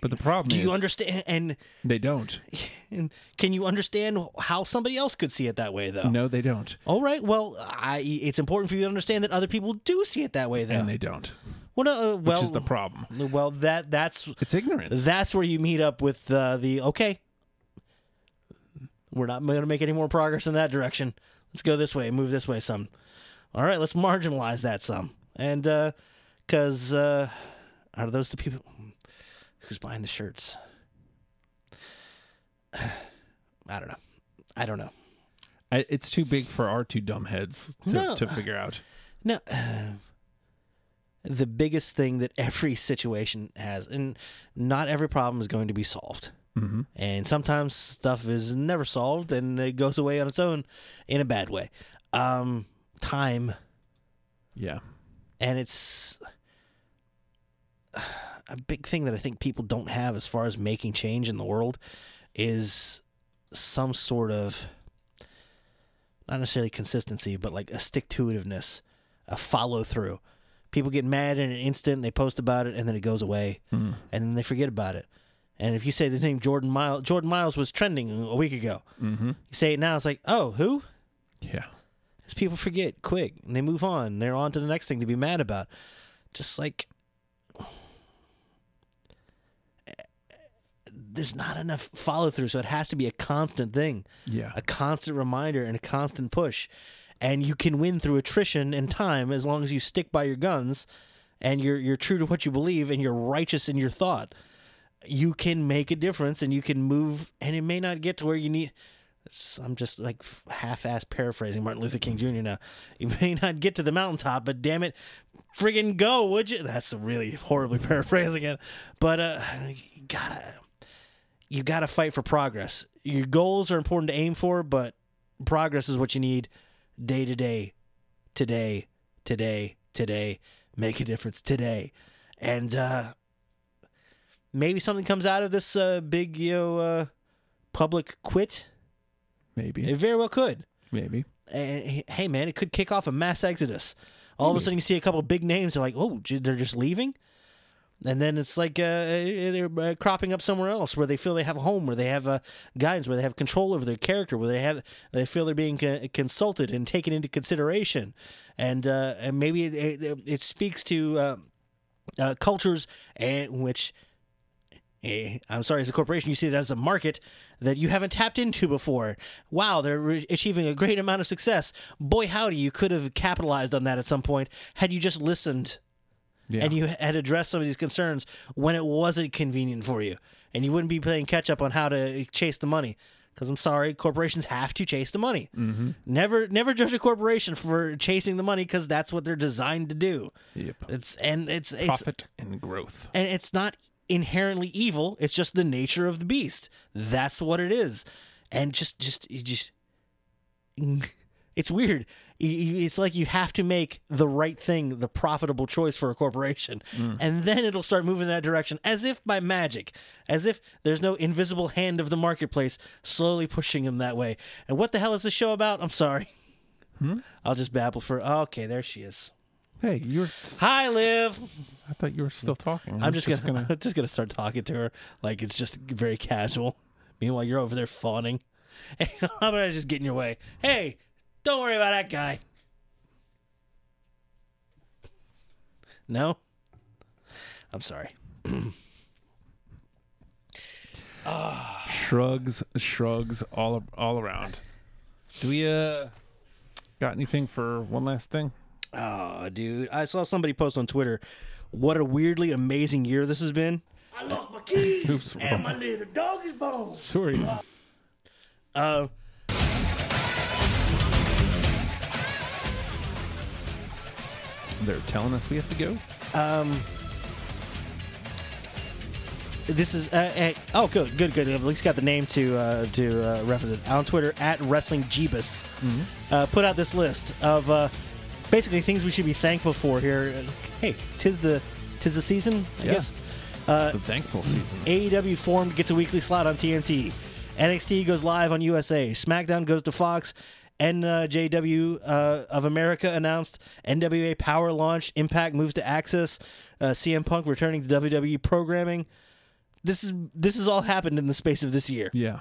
But the problem do you understand? And, they don't. and can you understand how somebody else could see it that way, though? No, they don't. All right. Well, I, it's important for you to understand that other people do see it that way, though. And they don't. well, no, uh, Which is the problem. well, that that's It's ignorance. that's where you meet up with uh, the okay. We're not going to make any more progress in that direction. Let's go this way, move this way some. All right, let's marginalize that some. And because uh, out of those the people who's buying the shirts, I don't know. I don't know. I, it's too big for our two dumb heads to, No. to figure out. No, the biggest thing that every situation has, and not every problem is going to be solved. Mm-hmm. And sometimes stuff is never solved and it goes away on its own in a bad way. Um, time, Yeah. and it's a big thing that I think people don't have as far as making change in the world is some sort of not necessarily consistency, but like a stick to itiveness, a follow through. People get mad in an instant, they post about it, and then it goes away, Mm. and then they forget about it. And if you say the name Jordan Myles, Jordan Myles was trending a week ago. Mm-hmm. You say it now, it's like, oh, who? Yeah. Because people forget quick and they move on. They're on to the next thing to be mad about. Just like there's not enough follow through, so it has to be a constant thing, Yeah. a constant reminder and a constant push. And you can win through attrition and time as long as you stick by your guns and you're you're true to what you believe and you're righteous in your thought. You can make a difference and you can move and it may not get to where you need I'm just like half-ass paraphrasing Martin Luther King Jr. now. You may not get to the mountaintop, but damn it, friggin' go, would you? That's really horribly paraphrasing it, but uh, you gotta you gotta fight for progress. Your goals are important to aim for, but progress is what you need day to day, today, today, today. Make a difference today, and uh, maybe something comes out of this uh, big you know uh, public quit. Maybe. It very well could. Maybe. And hey, man, it could kick off a mass exodus. All of a sudden, you see a couple big names. They're like, "Oh, they're just leaving," and then it's like uh, they're uh, cropping up somewhere else where they feel they have a home, where they have uh, guidance, where they have control over their character, where they have they feel they're being co- consulted and taken into consideration, and uh, and maybe it, it, it speaks to uh, uh, cultures and which. eh, I'm sorry, as a corporation, you see it as a market that you haven't tapped into before. Wow, they're re- achieving a great amount of success. Boy, howdy, you could have capitalized on that at some point had you just listened Yeah. and you had addressed some of these concerns when it wasn't convenient for you. And you wouldn't be playing catch up on how to chase the money. Because I'm sorry, corporations have to chase the money. Mm-hmm. Never, never judge a corporation for chasing the money because that's what they're designed to do. Yep. It's and it's it's Profit and growth. and it's not inherently evil it's just the nature of the beast that's what it is and just just you just it's weird it's like you have to make the right thing the profitable choice for a corporation mm. and then it'll start moving in that direction as if by magic as if there's no invisible hand of the marketplace slowly pushing them that way and what the hell is this show about i'm sorry hmm? i'll just babble for okay there she is Hey, you're. hi liv I thought you were still talking. I I'm was just gonna, I'm just gonna start talking to her like it's just very casual. Meanwhile, you're over there fawning. Hey, how about I just get in your way? Hey, don't worry about that guy. No, I'm sorry. shrugs, shrugs all all around. Do we uh got anything for one last thing? Oh, dude, I saw somebody post on Twitter. What a weirdly amazing year this has been. I lost my keys Oops. and my little dog is bone. Sorry. Uh, They're telling us we have to go. Um, this is uh, uh, oh good good good. At least got the name to uh, to uh, reference it on Twitter at Wrestling Jeebus. Uh, put out this list of uh, basically things we should be thankful for here. Hey, tis the tis the season, I Yeah. guess. Uh, The thankful season. AEW formed gets a weekly slot on TNT. NXT goes live on USA. SmackDown goes to Fox. NJW uh, of America announced NWA Power launch. Impact moves to Access. Uh, CM Punk returning to WWE programming. This is this has all happened in the space of this year. Yeah,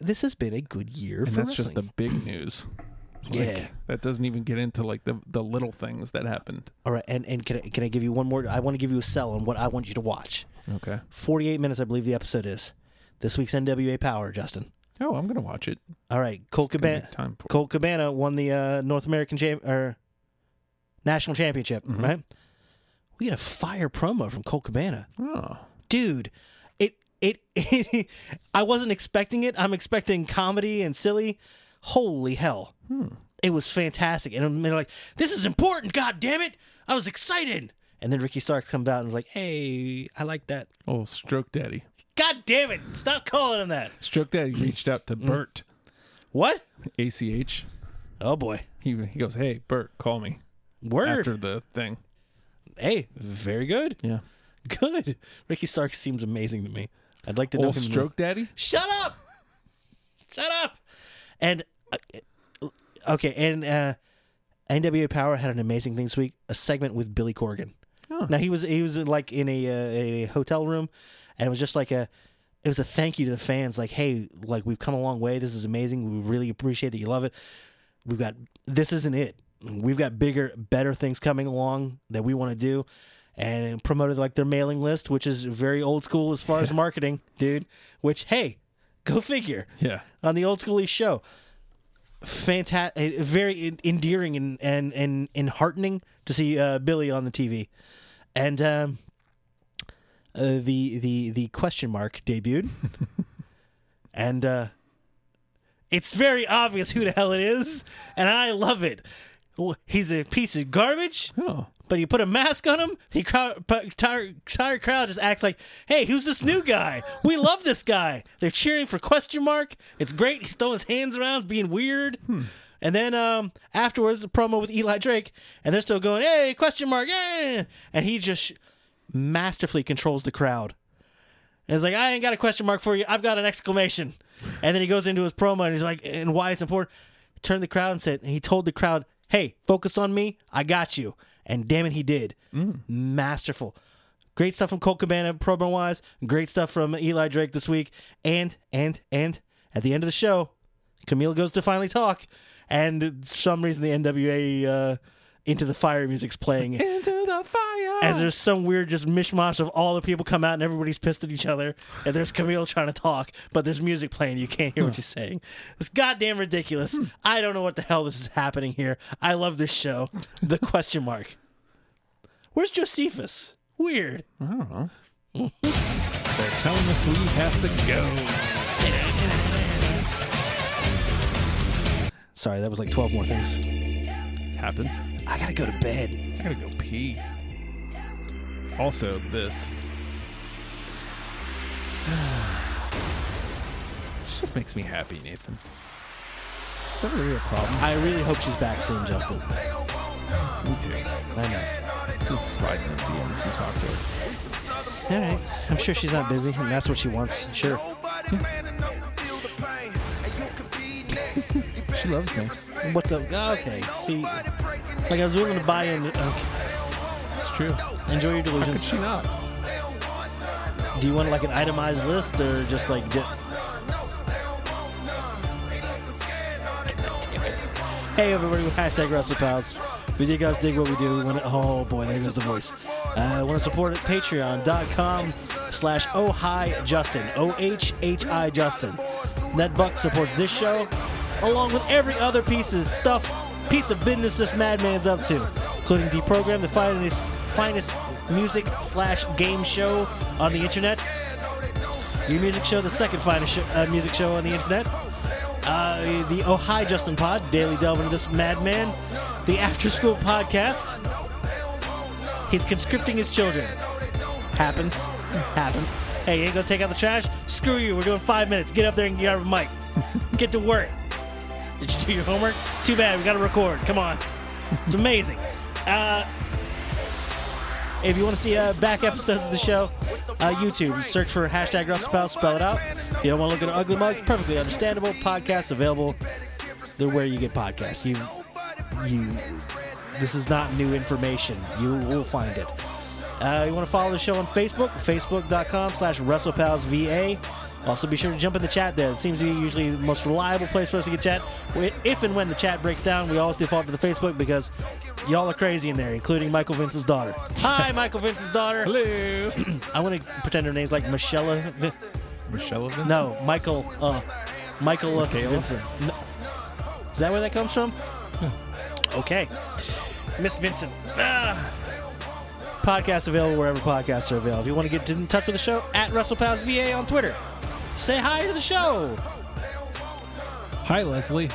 This has been a good year and for that's just the big news. Like, Yeah. that doesn't even get into like the the little things that happened. all right, and and can I, can I give you one more? I want to give you a sell on what I want you to watch. Okay. Forty eight minutes, I believe the episode is. This week's NWA Power, Justin. Oh, I'm gonna watch it. All right, Colt Gonna Cabana. time for. Colt Cabana won the uh, North American cham- or national championship, Mhm. right? We get a fire promo from Colt Cabana, Oh, dude. It it, I wasn't expecting it. I'm expecting comedy and silly. Holy hell! Hmm. It was fantastic, and they're like, "This is important. God damn it! I was excited." And then Ricky Starks comes out and is like, "Hey, I like that." oh, Stroke Daddy. God damn it! Stop calling him that. Stroke Daddy reached out to Mm. Bert, What? ACH. Oh boy. He he goes, "Hey, Bert, call me Word. after the thing." Hey, very good. Yeah. Good. Ricky Starks seems amazing to me. I'd like to know Old him. Stroke Daddy. Shut up. Shut up. And uh, okay, and uh, NWA Power had an amazing thing this week. A segment with Billy Corgan. Oh. Now he was he was like in a uh, a hotel room, and it was just like a it was a thank you to the fans. Like, hey, like we've come a long way. This is amazing. We really appreciate that you love it. We've got this isn't it. We've got bigger, better things coming along that we want to do. And promoted like their mailing list, which is very old school as far as marketing, dude. Which hey, go figure Yeah. on the old schooly show. Fantastic, very endearing and and and, and heartening to see uh, Billy on the TV, and um, uh, the the the question mark debuted, and uh, it's very obvious who the hell it is, and I love it. He's a piece of garbage Oh. but you put a mask on him, the crowd, entire, entire crowd just acts like, "Hey, who's this new guy? We love this guy." They're cheering for question mark. It's great. He's throwing his hands around, he's being weird. And then um, afterwards, the promo with Eli Drake, and they're still going, "Hey, question mark, yeah!" And he just masterfully controls the crowd. And it's like, "I ain't got a question mark for you. I've got an exclamation." And then he goes into his promo, and he's like, "And why it's important." Turned the crowd and said, and he told the crowd, "Hey, focus on me. I got you." And damn it, he did. Masterful. Great stuff from Colt Cabana promo wise. Great stuff from Eli Drake this week. And and and at the end of the show, Camille goes to finally talk, and for some reason the NWA uh, Into the Fire music's playing. Into the fire. As there's some weird just mishmash of all the people come out and everybody's pissed at each other, and there's Camille trying to talk, but there's music playing. You can't hear what she's saying. It's goddamn ridiculous. I don't know what the hell this is happening here. I love this show. The question mark. Where's Jocephus? Weird. I don't know. They're telling us we have to go. Sorry, that was like 12 more things. Happens. I gotta go to bed. I gotta go pee. Also, this. This just makes me happy, Nathan. Is that really a problem? I really hope she's back soon, Justin. Me too. I know. Just slide in the DMs and talk to her. All right. I'm sure she's not busy, and that's what she wants. Sure. She loves me. What's up? Okay. See, like I was willing to buy in. Okay. It's true. Enjoy your How could delusions. she not? Do you want like an itemized list or just like? Di- hey everybody, with hashtag Wrestle Pals. If you guys dig what we do, we want to, oh boy, there goes the voice. Uh, want to support it? Patreon.com slash oh hi Justin. O H H I Justin. That buck supports this show, along with every other piece of stuff, piece of business this madman's up to, including Deprogram, the finest, finest music slash game show on the internet. Your music show, the second finest show, uh, music show on the internet. Uh, the Oh Hi Justin Pod, daily delve into this madman. The After School Podcast. He's conscripting his children. Happens. Happens. Hey, you ain't gonna take out the trash? Screw you. We're doing five minutes. Get up there and get out of the mic. Get to work. Did you do your homework? Too bad. We gotta record. Come on. It's amazing. Uh, if you want to see uh, back episodes of the show, uh, YouTube, search for hashtag WrestlePal, spell it out. If you don't want to look at ugly mugs, perfectly understandable. Podcasts available. They're where you get podcasts. You, you. This is not new information. You will find it. Uh, you want to follow the show on Facebook? Facebook.com slash WrestlePalsVA. Also, be sure to jump in the chat there. It seems to be usually the most reliable place for us to get chat. If and when the chat breaks down, we always default to the Facebook because y'all are crazy in there, including Michael Vince's daughter. Hi, Michael Vince's daughter. Hello. I want to pretend her name's like Michelle. Michelle of No, Michael. Uh, Michael uh, Vincent. No. Is that where that comes from? Okay. Miss Vincent. Ah. Podcast available wherever podcasts are available. If you want to get in touch with the show, at WrestlePalsVA on Twitter. Say hi to the show. Hi, Leslie.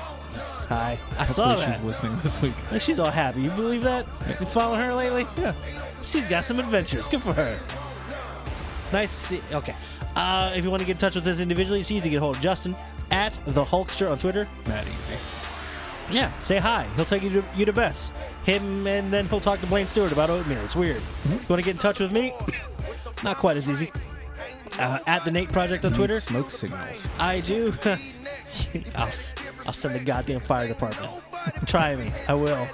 Hi. I saw Hopefully that. she's listening this week. She's all happy. You believe that? You follow her lately? Yeah. She's got some adventures. Good for her. Nice to see. Okay. Uh, if you want to get in touch with us individually, it's easy to get a hold of Justin at the Hulkster on Twitter. Not easy. Yeah, say hi. He'll take you to you to best. Him, and then he'll talk to Blaine Stewart about oatmeal. It's weird. You want to get in touch with me? Not quite as easy. Uh, at the Nate Project on Twitter. Smoke signals. I do. I'll, I'll send the goddamn fire department. Try me. I will.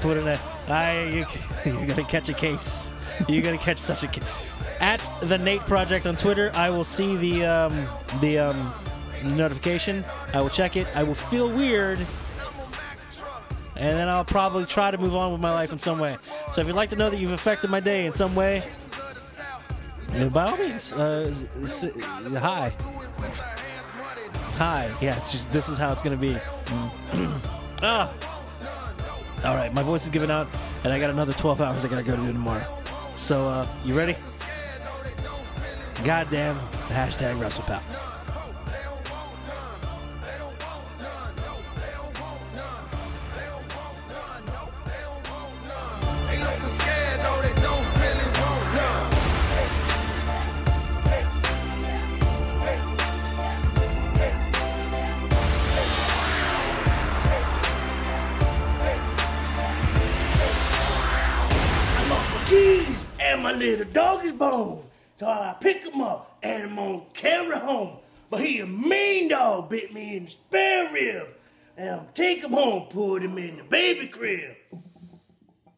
Put in a. I you, you're gonna catch a case. You're gonna catch such a case. At the Nate Project on Twitter, I will see the um, the um, notification. I will check it. I will feel weird. And then I'll probably try to move on with my life in some way. So if you'd like to know that you've affected my day in some way, by all means, uh, hi. Hi. Yeah, it's just this is how it's gonna be. ah. All right, my voice is giving out, and I got another 12 hours I gotta go to do tomorrow. So, uh, you ready? Goddamn hashtag WrestlePal. And my little doggy's bone. So I pick him up and I'm gonna carry home. But he a mean dog bit me in the spare rib. And I'm take him home, put him in the baby crib.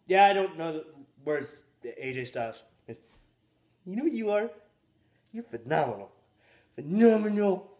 Yeah, I don't know the words, AJ Styles. You know what you are? You're phenomenal. Phenomenal.